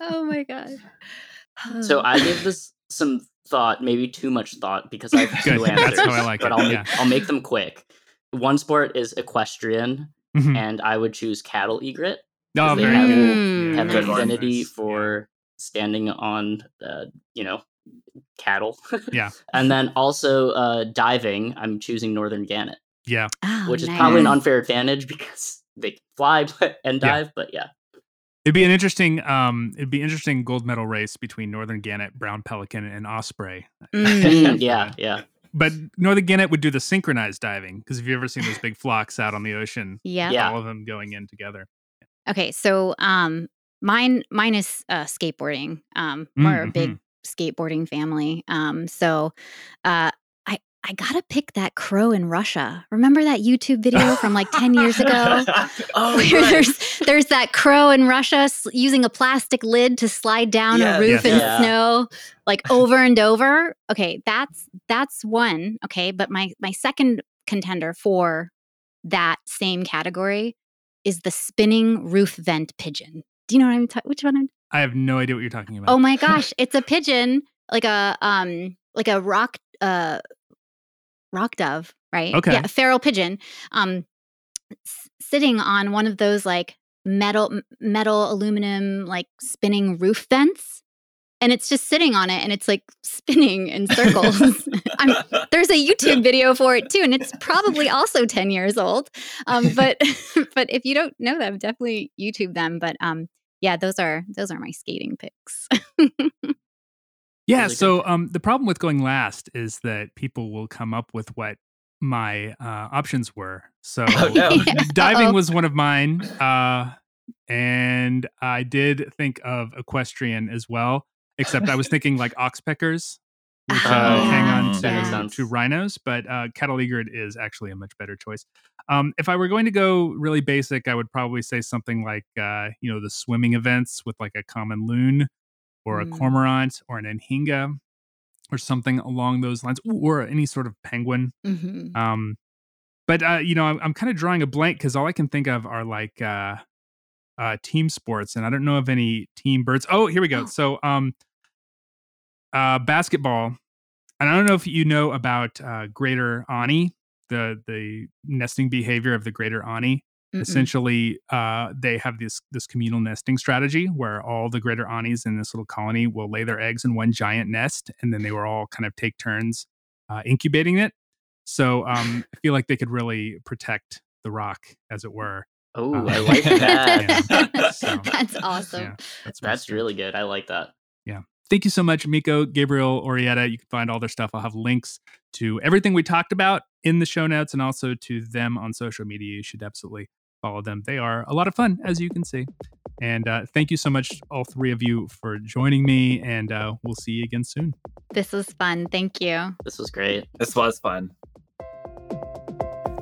oh my god. so I gave this some thought, maybe too much thought, because I have two answers. That's how I like but it. I'll yeah. make, I'll make them quick. one sport is equestrian, mm-hmm. and I would choose cattle egret. Oh, they very have, good. have an affinity for standing on, uh, you know, cattle. yeah. *laughs* and then also uh, diving, I'm choosing northern gannet. Yeah. Oh, which is nice. probably an unfair advantage because *laughs* they fly and dive, yeah. but yeah. It'd be an interesting, um, it'd be interesting gold medal race between northern gannet, brown pelican, and osprey. Mm. *laughs* yeah, yeah. But northern gannet would do the synchronized diving because if you've ever seen those big flocks out on the ocean, yeah, yeah. all of them going in together. Okay, so um, mine mine is uh, skateboarding. Um, we're mm-hmm. a big mm-hmm. skateboarding family. Um, so uh, I I gotta pick that crow in Russia. Remember that YouTube video from like ten years ago? *laughs* *laughs* oh, where right. there's there's that crow in Russia using a plastic lid to slide down yeah, a roof yeah. in yeah. snow, like *laughs* over and over. Okay, that's that's one. Okay, but my my second contender for that same category is the spinning roof vent pigeon. Do you know what I'm talking? Which one? I'm- I have no idea what you're talking about. Oh my *laughs* gosh, it's a pigeon, like a um, like a rock uh, rock dove, right? Okay. Yeah, a feral pigeon, um, s- sitting on one of those like metal metal aluminum like spinning roof vents and it's just sitting on it and it's like spinning in circles. *laughs* *laughs* there's a YouTube video for it too, and it's probably also 10 years old. Um, *laughs* but but if you don't know them, definitely YouTube them. But um, yeah, those are those are my skating picks. yeah. So um, the problem with going last is that people will come up with what my uh, options were. So oh, no. diving was one of mine. Uh, and I did think of equestrian as well except I was thinking like oxpeckers, which uh, oh, hang on to, to rhinos, but uh, cattle egret is actually a much better choice. Um, if I were going to go really basic, I would probably say something like, uh, you know, the swimming events with like a common loon or a mm. cormorant or an anhinga or something along those lines, or any sort of penguin. Mm-hmm. Um, but uh, you know, I'm, I'm kind of drawing a blank because all I can think of are like uh, uh, team sports, and I don't know of any team birds. Oh, here we go. So, um, uh, basketball, and I don't know if you know about uh, greater Ani, the the nesting behavior of the greater Ani. Mm-mm. Essentially, uh, they have this this communal nesting strategy where all the greater Anis in this little colony will lay their eggs in one giant nest, and then they will all kind of take turns uh, incubating it. So um, I feel like they could really protect the rock, as it were. Oh, uh, I *laughs* like that. yeah, *laughs* so, that's awesome. Yeah, that's, that's really good. I like that Yeah. thank you so much, Miko, Gabriel, Orietta. You can find all their stuff. I'll have links to everything we talked about in the show notes and also to them on social media. You should absolutely follow them. They are a lot of fun, as you can see. And uh, thank you so much, all three of you, for joining me. And uh, we'll see you again soon. This was fun. Thank you. This was great. This was fun.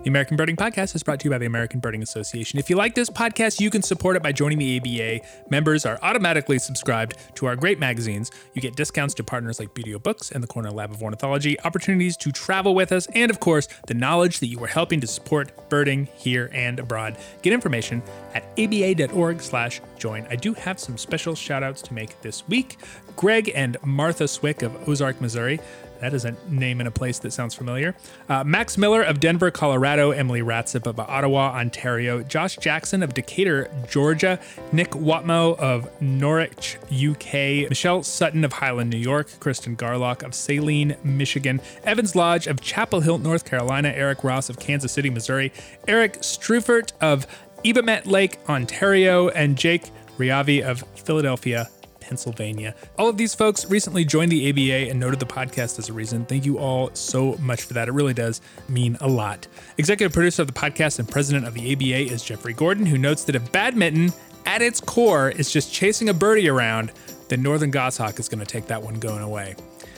The American Birding Podcast is brought to you by the American Birding Association. If you like this podcast, you can support it by joining the ABA. Members are automatically subscribed to our great magazines. You get discounts to partners like Buteo Books and the Cornell Lab of Ornithology, opportunities to travel with us, and of course, the knowledge that you are helping to support birding here and abroad. Get information at aba.org/join. I do have some special shout outs to make this week. Greg and Martha Swick of Ozark, Missouri that is a name in a place that sounds familiar. Uh, Max Miller of Denver, Colorado. Emily Ratzip of Ottawa, Ontario. Josh Jackson of Decatur, Georgia. Nick Watmo of Norwich, UK. Michelle Sutton of Highland, New York. Kristen Garlock of Saline, Michigan. Evans Lodge of Chapel Hill, North Carolina. Eric Ross of Kansas City, Missouri. Eric Strufert of Ebamet Lake, Ontario. And Jake Riavi of Philadelphia, Pennsylvania. All of these folks recently joined the ABA and noted the podcast as a reason. Thank you all so much for that. It really does mean a lot. Executive producer of the podcast and president of the ABA is Jeffrey Gordon, who notes that if badminton at its core is just chasing a birdie around, then Northern Goshawk is going to take that one going away.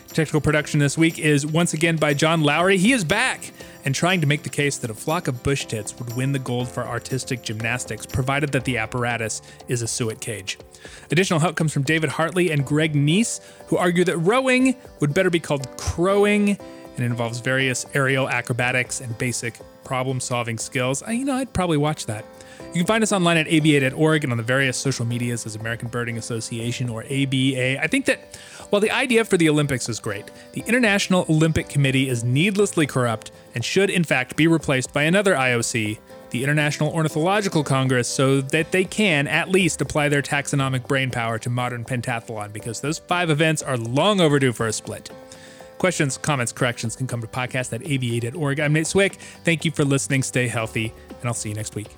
Technical production this week is once again by John Lowry. He is back and trying to make the case that a flock of bush tits would win the gold for artistic gymnastics, provided that the apparatus is a suet cage. Additional help comes from David Hartley and Greg Neise, who argue that rowing would better be called crowing and involves various aerial acrobatics and basic problem solving skills. I, you know, I'd probably watch that. You can find us online at aba.org and on the various social medias as American Birding Association or ABA. I think that while the idea for the Olympics is great, the International Olympic Committee is needlessly corrupt and should, in fact, be replaced by another IOC, the International Ornithological Congress, so that they can at least apply their taxonomic brainpower to modern pentathlon, because those five events are long overdue for a split. Questions, comments, corrections can come to podcast at aba.org. I'm Nate Swick. Thank you for listening. Stay healthy, and I'll see you next week.